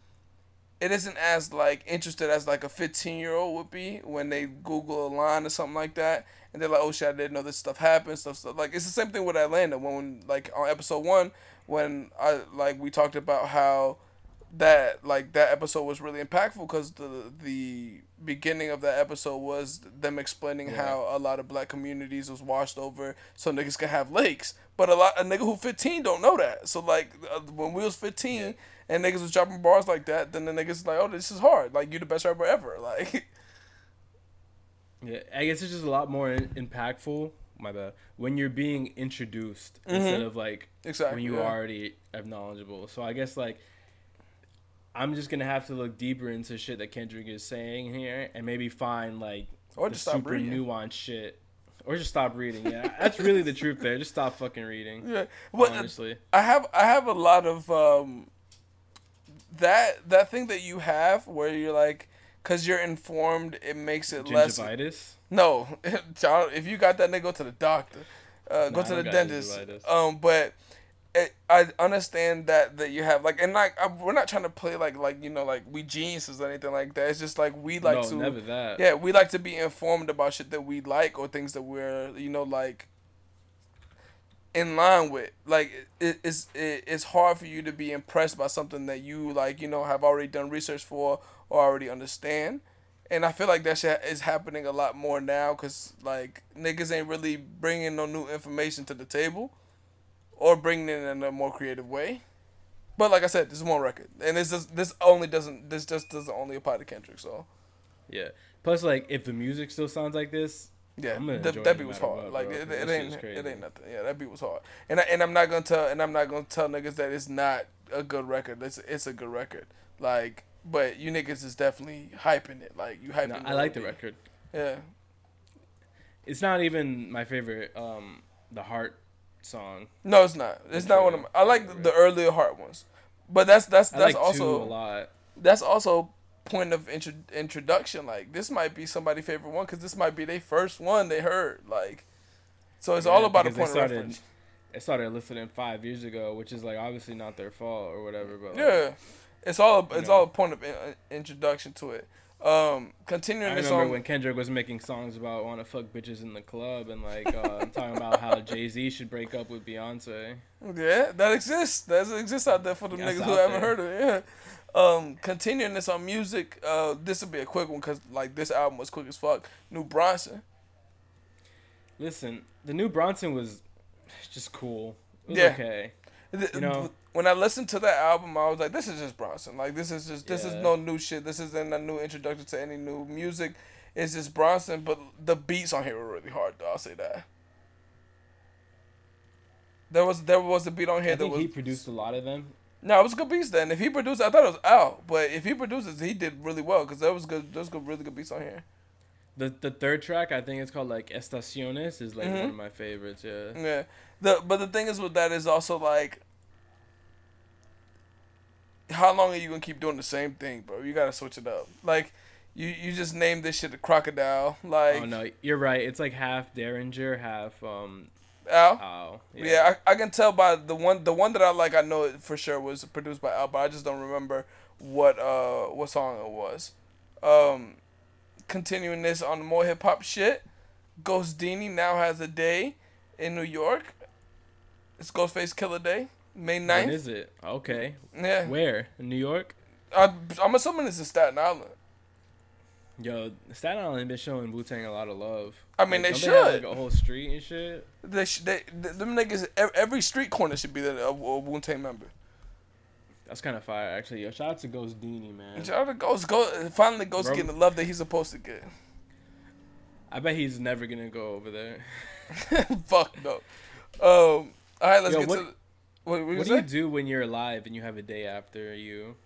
it isn't as like interested as like a 15 year old would be when they google a line or something like that and they're like oh shit i didn't know this stuff happened stuff, stuff like it's the same thing with atlanta when like on episode one when i like we talked about how that like that episode was really impactful because the the beginning of that episode was them explaining Yeah. how a lot of black communities was washed over so niggas can have lakes. But a lot a nigga who fifteen don't know that. So like uh, when we was fifteen and niggas was dropping bars like that, then the niggas like, oh, this is hard. Like you the best rapper ever. *laughs* Like Yeah, I guess it's just a lot more in- impactful. My bad. When you're being introduced instead of like exactly. when you yeah. already are knowledgeable. So I guess like I'm just gonna have to look deeper into shit that Kendrick is saying here and maybe find like Or just stop super reading. nuanced shit. Or just stop reading. Yeah, that's really the truth there. Just stop fucking reading. *laughs* Yeah. Well, honestly, I have I have a lot of um that that thing that you have where you're like cuz you're informed it makes it less gingivitis. No, *laughs* if you got that nigga go to the doctor. Uh, go to the dentist. Um but it, I understand that that you have like and like I, we're not trying to play like like you know like we geniuses or anything like that. It's just like we like no, to never that. yeah, we like to be informed about shit that we like or things that we're, you know, like in line with. Like it, it's it, it's hard for you to be impressed by something that you like, you know, have already done research for or already understand. And I feel like that shit is happening a lot more now because like niggas ain't really bringing no new information to the table, or bringing it in a more creative way. But like I said, this is one record, and this just this only doesn't this just doesn't only apply to Kendrick. So Yeah. Plus, like, if the music still sounds like this, Yeah, I'm gonna that, that beat was hard. what, like bro, it, it that ain't it ain't nothing. Yeah, that beat was hard. And I, and I'm not gonna tell and I'm not gonna tell niggas that it's not a good record. It's it's a good record. Like, but you niggas is definitely hyping it. Like you hyping. no, I like the record. Yeah, It's not even my favorite. Um, the heart song. no, it's not. It's not one of. My, I like the, the earlier heart ones, but that's that's I that's like two a also lot. that's also point of intro, introduction. Like this might be somebody's favorite one because this might be their first one they heard. Like, so it's Yeah, all about a point of started- reference. They started listening five years ago, which is like obviously not their fault or whatever. But like, Yeah, it's all it's know. all a point of uh, introduction to it. Um, continuing this remember on. when Kendrick was making songs about want to fuck bitches in the club and like uh, talking about how Jay Z should break up with Beyonce. yeah, that exists. That exists out there for the That's niggas who haven't there. heard of it. Yeah. Um, continuing this on music. Uh, this will be a quick one because like this album was quick as fuck. New Bronson. Listen, the new Bronson was just cool. It was Yeah. okay. You know- when I listened to that album, I was like, "This is just Bronson. Like, this is just this is no new shit. This isn't a new introduction to any new music. It's just Bronson." But the beats on here were really hard. Though I'll say that. There was there was a beat on here I that was he produced a lot of them. no, it was good beats. Then if he produced, I thought it was out. But if he produces, he did really well because there was good. There was good, really good beats on here. The the third track, I think it's called like Estaciones, is like Mhm. one of my favorites. Yeah. Yeah. The but the thing is with that is also like how long are you gonna keep doing the same thing, bro? You gotta switch it up. Like you you just named this shit a crocodile. Like oh no, you're right. It's like half Daringer, half um. Al. Ow. Yeah, I, I can tell by the one the one that I like I know it for sure was produced by Al, but I just don't remember what uh what song it was. Um continuing this on more hip hop shit, Ghostdini now has a day in New York. It's Ghostface Killah Day, May 9th. When is it? Okay. Yeah. Where? In New York? I, I'm assuming it's in Staten Island. Yo, Staten Island been showing Wu Tang a lot of love. I mean, Like, they don't have, should. like a whole street and shit. They, sh- they, th them niggas, every street corner should be a, a Wu Tang member. That's kind of fire, actually. Yo, shout out to Ghostdini, man. Shout out to Ghost. Ghost finally, Ghost Bro. getting the love that he's supposed to get. I bet he's never gonna go over there. *laughs* Fuck no. Um. All right, let's Yo, get what- to. What, what, What do you do when you're alive and you have a day after you?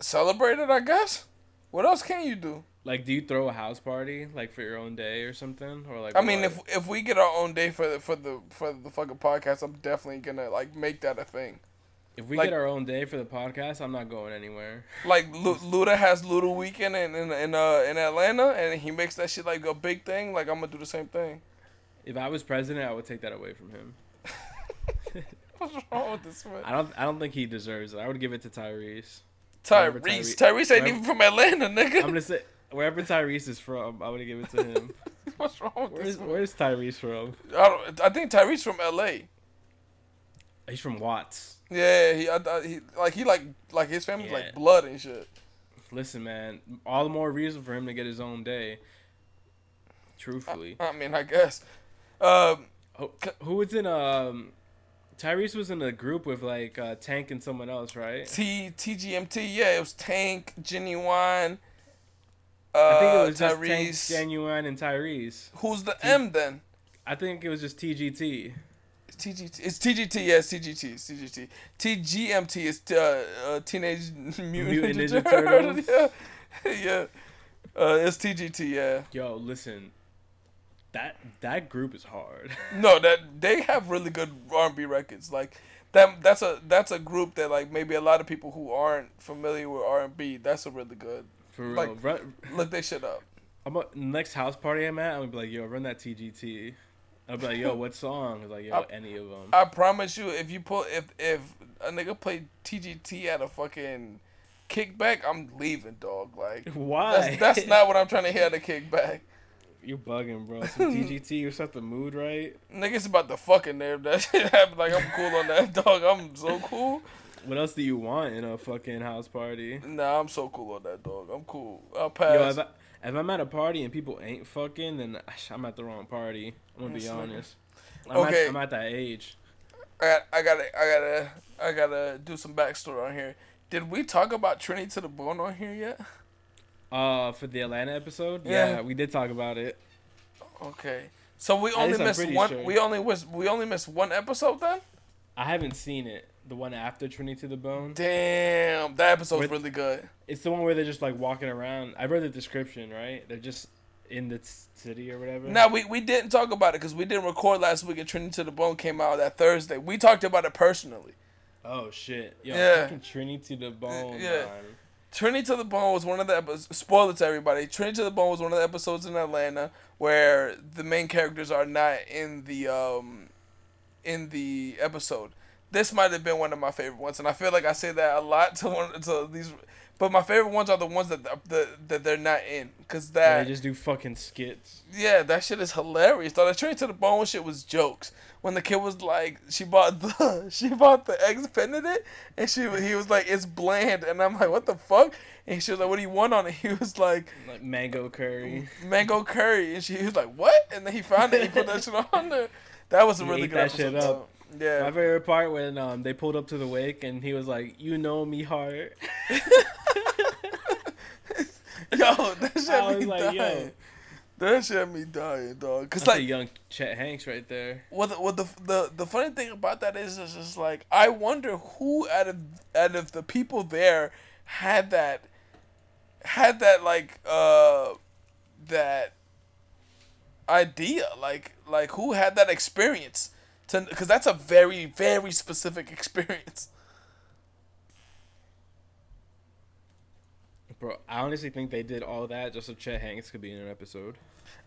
Celebrate it, I guess. What else can you do? Like, do you throw a house party like for your own day or something, or like? I mean, what? if if we get our own day for the for the for the fucking podcast, I'm definitely gonna like make that a thing. if we like- get our own day for the podcast, I'm not going anywhere. *laughs* Like Lu- Luda has Luda weekend in in in, uh, in Atlanta, and he makes that shit like a big thing. Like I'm gonna do the same thing. If I was president, I would take that away from him. *laughs* What's wrong with this man? I don't. I don't think he deserves it. I would give it to Tyrese. Tyrese. Tyrese- Tyrese ain't even from Atlanta, nigga. I'm gonna say wherever Tyrese is from, I'm gonna give it to him. *laughs* What's wrong with Where's this? Where's Tyrese from? I don't. I think Tyrese from L.A. He's from Watts. Yeah, he, I, thought he like he like like his family's Yeah. like blood and shit. Listen, man, all the more reason for him to get his own day. Truthfully, I mean, I guess. Um, oh, who was in um? Tyrese was in a group with like uh, Tank and someone else, right? T TGMT, yeah, it was Tank, Genuwine. Uh, I think it was just Tyrese. Tank, Genuwine, and Tyrese. Who's the M then? I think it was just TGT. It's TGT. It's TGT. Yes, TGT. It's TGT. TGMT is uh, uh, Teenage Mutant, *laughs* Mutant Ninja, Ninja. Turtles. *laughs* yeah, *laughs* yeah. Uh, it's TGT. Yeah. Yo, listen, that that group is hard. *laughs* No, that they have really good R and B records. Like that. That's a that's a group that like maybe a lot of people who aren't familiar with R and B. That's a really good. For real. Like- Run, Look they shit up. I'm a, next house party I'm at. I'm gonna be like, yo, run that TGT. I'll be like, yo, *laughs* what song? It's like, yo, I- any of them. I promise you, if you pull if if a nigga play TGT at a fucking kickback, I'm leaving, dog. Like *laughs* Why? that's that's not what I'm trying to hear at a kickback. You're bugging, bro. Some *laughs* TGT, you set the mood right. Niggas about to fucking there. if That *laughs* shit happen. Like I'm cool on that, *laughs* dog. I'm so cool. What else do you want in a fucking house party? Nah, I'm so cool on that, dog. I'm cool. I'll Yo, pass. if, I, if I'm at a party and people ain't fucking, then *sighs* I'm at the wrong party. I'm gonna be Honestly. honest. I'm, Okay. at, I'm at that age. I, got, I gotta, I gotta, I gotta do some backstory on here. Did we talk about Trinity to the Bone on here yet? Uh, for the Atlanta episode, Yeah. yeah, we did talk about it. Okay. So we only missed one. sure. We only missed. We only missed one episode then. I haven't seen it. The one after Trinity to the Bone. Damn, that episode's With- really good. It's the one where they're just like walking around. I read the description, right? They're just in the city or whatever. Now we, we didn't talk about it because we didn't record last week and Trinity to the Bone came out that Thursday. We talked about it personally. Oh shit. Yo, Yeah. Trinity to the Bone. Yeah. man. Trinity to the Bone was one of the episodes. Spoiler to everybody. Trinity to the Bone was one of the episodes in Atlanta where the main characters are not in the um in the episode. This might have been one of my favorite ones, and I feel like I say that a lot to one to these. But my favorite ones are the ones that that, that they're not in, cause that they just do fucking skits. Yeah, that shit is hilarious. Though the train to the bone shit was jokes. When the kid was like, she bought the *laughs* she bought the eggs Benedict, and she he was like, it's bland, and I'm like, what the fuck? And she was like, what do you want on it? *laughs* He was like, Like mango curry. mango curry, and she he was like, what? And then he found it, he put that shit on there. That was a really good that shit episode. Yeah. My favorite part when um they pulled up to the wake and he was like, "You know me, heart." *laughs* *laughs* Yo, that shit I me like, dying. yo. That shit me dying, dog. Cause That's like young Chet Hanks right there. Well, the, well, the the the funny thing about that is, is just like I wonder who out of out of the people there had that had that like uh that idea, like like who had that experience to because that's a very very specific *laughs* experience. Bro, I honestly think they did all that just so Chet Hanks could be in an episode.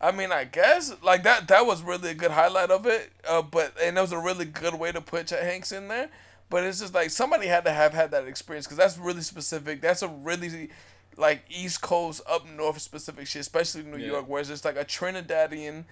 I mean, I guess like that that was really a good highlight of it. Uh, but and it was a really good way to put Chet Hanks in there. But it's just like somebody had to have had that experience because that's really specific. That's a really like East Coast up north specific shit, especially New Yeah. York, where it's just like a Trinidadian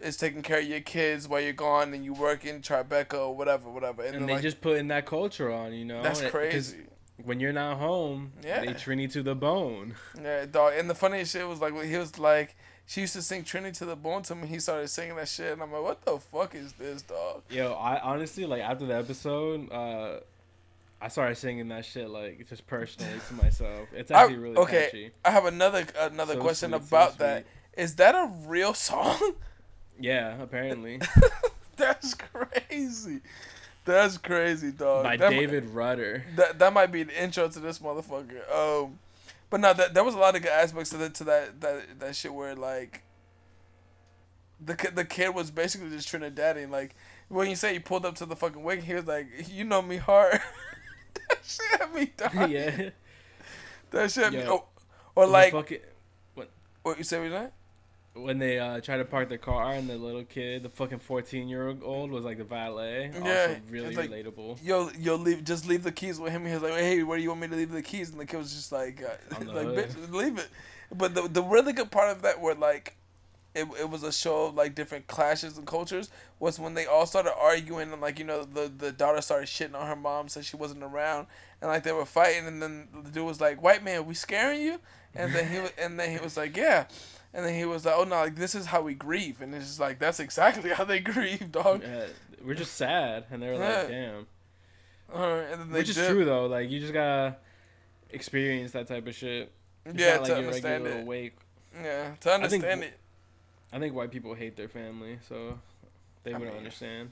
is taking care of your kids while you're gone and you work in Tribeca or whatever, whatever. And, And they like, just putting that culture on, you know? that's crazy. When you're not home, Yeah. they Trini to the bone. *laughs* Yeah, dog. And the funniest shit was like when he was like, she used to sing Trinity to the bone to me. He started singing that shit, and I'm like, what the fuck is this, dog? Yo, I honestly like after the episode, uh, I started singing that shit like just personally to myself. It's I- actually really okay, catchy. I have another another So question sweet, so about that. Is that a real *laughs* song? Yeah, apparently *laughs* That's crazy. That's crazy, dog. by That David Rudder. that that might be the intro to this motherfucker. Um, but no, that there was a lot of good aspects to that to that that that shit where like. The the kid was basically just Trinidadian. Like when you say he pulled up to the fucking wake, he was like, "You know me hard." *laughs* that shit had me *laughs* dying. yeah, That shit. Had me, oh, or like fucking- what you say? What you? When they uh try to park their car and the little kid, the fucking fourteen year old was like the valet. Yeah, also really like- relatable. Yo, yo, leave. Just leave the keys with him. He was like, "Hey, where do you want me to leave the keys?" And the kid was just like, uh, *laughs* "Like, hood. bitch, leave it." But the the really good part of that were like, it, it was a show of like different clashes and cultures was when they all started arguing and like you know the the daughter started shitting on her mom said she wasn't around and like they were fighting and then the dude was like white man we scaring you and then he and then he was like yeah and then he was like oh no like this is how we grieve and it's just like that's exactly *laughs* how they grieve dog Yeah, we're just sad, and they were Yeah. like, "Damn." uh, and then they Which is true though. Like you just gotta experience that type of shit. It's yeah not like to understand it wake. yeah to understand it I think white people hate their family, so they I wouldn't mean, understand.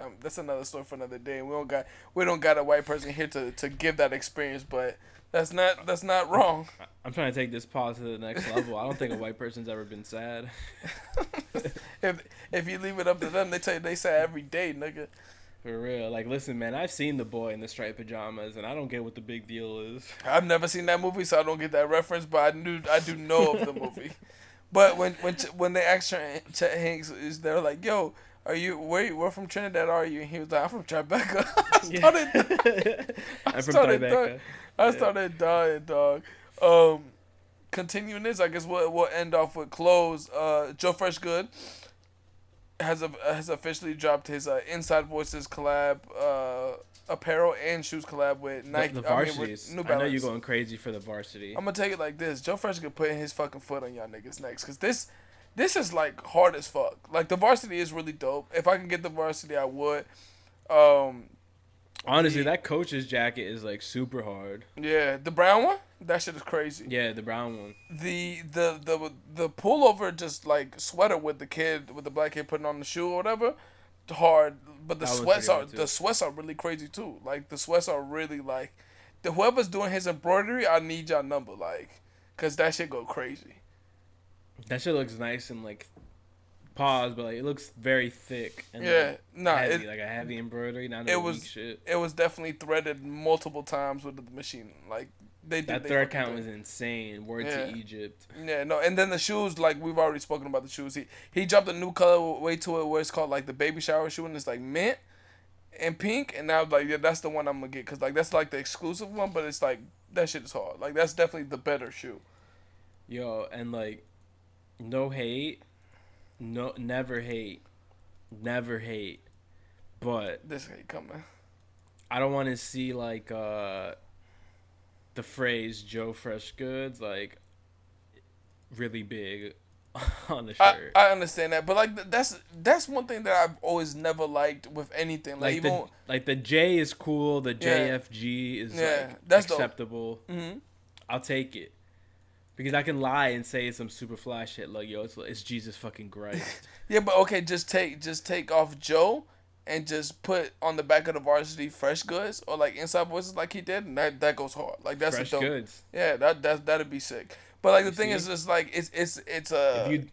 um, that's another story for another day. We don't got we don't got a white person here to, to give that experience, but that's not that's not wrong. I- I'm trying to take this pause to the next level. I don't think a white person's ever been sad. *laughs* if if you leave it up to them, they tell you they say every day, nigga. For real. Like, listen, man, I've seen the boy in the striped pajamas, and I don't get what the big deal is. I've never seen that movie, so I don't get that reference, but I knew I do know of the movie. *laughs* But when when when they asked Chet Hanks, is they're like, "Yo, are you where where from Trinidad are you?" And he was like, "I'm from Tribeca." *laughs* I started I'm from Tribeca. I started dying, dog. Um, continuing this, I guess we'll, we'll end off with clothes. Uh, Joe Fresh Good has a, has officially dropped his uh, Inside Voices collab uh, apparel and shoes collab with The, Nike. the I mean, with varsities. New I know you're going crazy for the varsity. I'm gonna take it like this: Joe Fresh could put his fucking foot on y'all niggas next, cause this, this is like hard as fuck. Like the varsity is really dope. If I can get the varsity, I would. Um, Honestly, that coach's jacket is like super hard. yeah, the brown one, that shit is crazy. Yeah, the brown one. the the the the pullover just like sweater with the kid with the black kid putting on the shoe or whatever hard but the sweats are the sweats are really crazy too like the sweats are really like the whoever's doing his embroidery i need y'all number like because that shit go crazy That shit looks nice and like pause, but like it looks very thick and yeah like, nah heavy, it, like a heavy embroidery, not it was- shit. it was definitely threaded multiple times with the machine like they did That they third count did. was insane. Word Yeah. to Egypt. Yeah, no, and then the shoes, like we've already spoken about the shoes. He he dropped a new color way to it where it's called like the baby shower shoe, and it's like mint and pink. And now like yeah, that's the one I'm gonna get because like that's like the exclusive one, but it's like that shit is hard. Like that's definitely the better shoe. Yo, and like, no hate, no never hate, never hate, but This ain't coming. I don't want to see like uh the phrase Joe Fresh Goods like really big *laughs* on the shirt. I understand that, but like th- that's that's one thing that I've always never liked with anything. Like, like even the like the J is cool, the Yeah. JFG is Yeah, like that's acceptable. hmm I'll take it. Because I can lie and say it's some super fly shit like yo, it's it's Jesus fucking Christ. *laughs* yeah, but okay, just take just take off Joe. And just put on the back of the varsity fresh goods or like inside voices like he did, and that, that goes hard. Like that's Fresh a dope. goods. Yeah, that that that'd be sick. But like the You thing is, it's like it's it's it's uh, if you,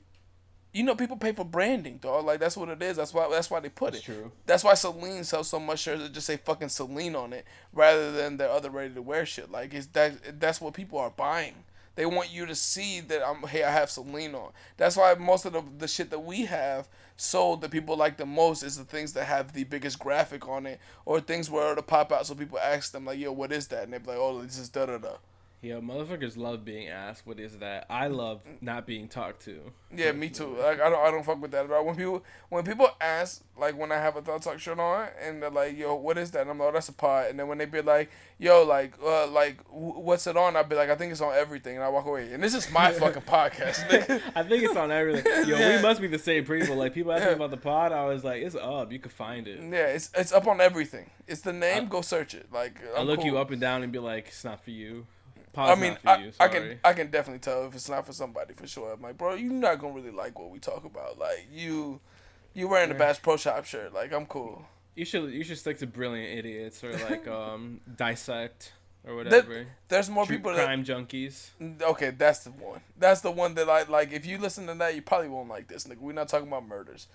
you know, people pay for branding, dog. Like that's what it is. That's why that's why they put that's it. true. That's why Celine sells so much shirts that just say fucking Celine on it, rather than their other ready to wear shit. Like it's that that's what people are buying. They want you to see that I'm hey I have some lean on. That's why most of the the shit that we have sold that people like the most is the things that have the biggest graphic on it or things where it'll pop out so people ask them like yo what is that and they be like oh this is da da da. Yeah, motherfuckers love being asked what is that. I love not being talked to. Yeah, me too. Like I don't, I don't fuck with that at all. When people, when people ask, like when I have a thought talk shirt on, and they're like, "Yo, what is that?" And I'm like, "Oh, that's a pod." And then when they be like, "Yo, like, uh, like, wh- what's it on?" I'd be like, "I think it's on everything," and I walk away. And this is my *laughs* fucking podcast. *laughs* I think it's on everything. Yo, Yeah. we must be the same people. Like people ask me about the pod, I was like, it's up. You can find it. yeah, it's it's up on everything. It's the name. go search it. Like I I'm look cool. you up and down and be like, it's not for you. I mean, I, you. I can I can definitely tell if it's not for somebody for sure. I'm like, bro, you're not gonna really like what we talk about. Like you, you wearing a Yeah. Bass Pro Shop shirt. Like I'm cool. You should you should stick to brilliant idiots or like *laughs* um dissect or whatever. There's more True people that crime junkies. Okay, that's the one. That's the one that I like. If you listen to that, you probably won't like this, nigga. We're not talking about murders.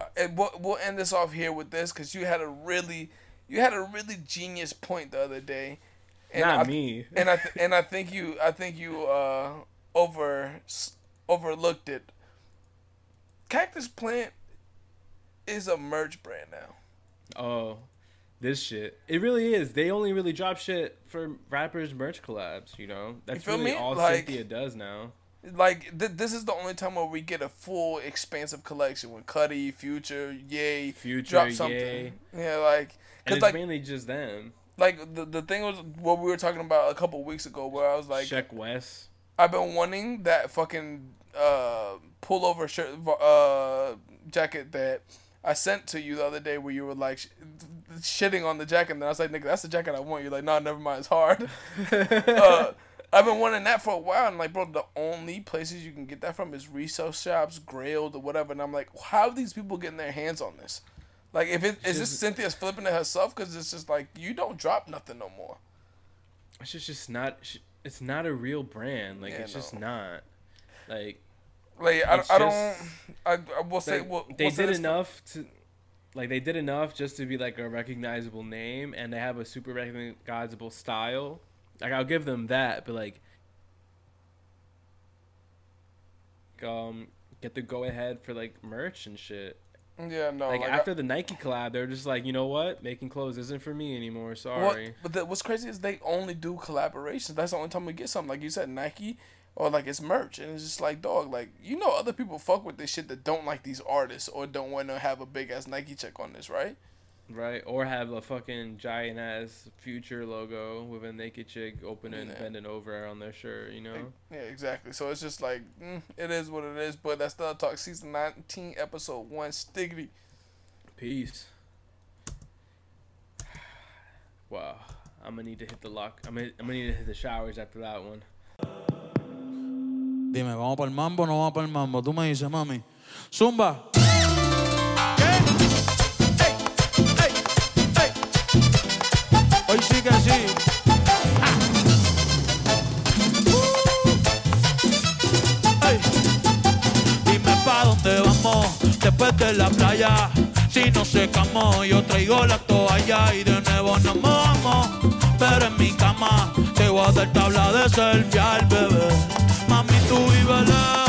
Uh, and we'll, we'll end this off here with this because you had a really, you had a really genius point the other day. And Not I, me. And I th- and I think you, I think you uh over s- overlooked it. Cactus Plant is a merch brand now. Oh, this shit. It really is. They only really drop shit for rappers merch collabs. You know, that's feel really me? all Like- Cynthia does now. like th- this is the only time where we get a full expansive collection with Cudi, Future, Yay, Future, drop something. Yay. Yeah, like because it's like mainly just them. Like the the thing was what we were talking about a couple weeks ago, where I was like, Check West. I've been wanting that fucking uh pullover shirt uh jacket that I sent to you the other day, where you were like sh- shitting on the jacket, and then I was like, nigga, that's the jacket I want. You're like, nah, never mind, it's hard. *laughs* uh, I've been wanting that for a while, and like, bro, the only places you can get that from is resale shops, Grailed, or whatever. And I'm like, how are these people getting their hands on this? Like, if it is this just- Cynthia's flipping it herself, because it's just like you don't drop nothing no more. It's just, just not. It's not a real brand. Like Yeah, it's just not. Like Like, I, I don't. I, I will say, like, well, they we'll did enough to. Like they did enough just to be like a recognizable name, and they have a super recognizable style. Like I'll give them that, but like, um, get the go ahead for like merch and shit. Yeah, no. like like, I- after the Nike collab, they're just like, you know what, making clothes isn't for me anymore. What, Sorry. but the, what's crazy is they only do collaborations. That's the only time we get something. Like you said, Nike or like it's merch, and it's just like dog. Like you know, other people fuck with this shit that don't like these artists or don't want to have a big ass Nike check on this, right? Right, or have a fucking giant ass future logo with a naked chick opening, Yeah. bending over on their shirt. You know. Yeah, exactly. So it's just like mm, it is what it is. But that's the talk season nineteen, episode one, Stiggity. Peace. *sighs* Wow, I'm gonna need to hit the lock. I'm gonna, I'm gonna need to hit the showers after that one. Dime, ¿vamos para el mambo o no vamos para el mambo? Tú me dices, mami. Zumba. Después de la playa. Si no secamos, yo traigo la toalla y de nuevo nos mojamos. Pero en mi cama te voy a dar tabla de selfie al bebé. Mami, tú vives lejos,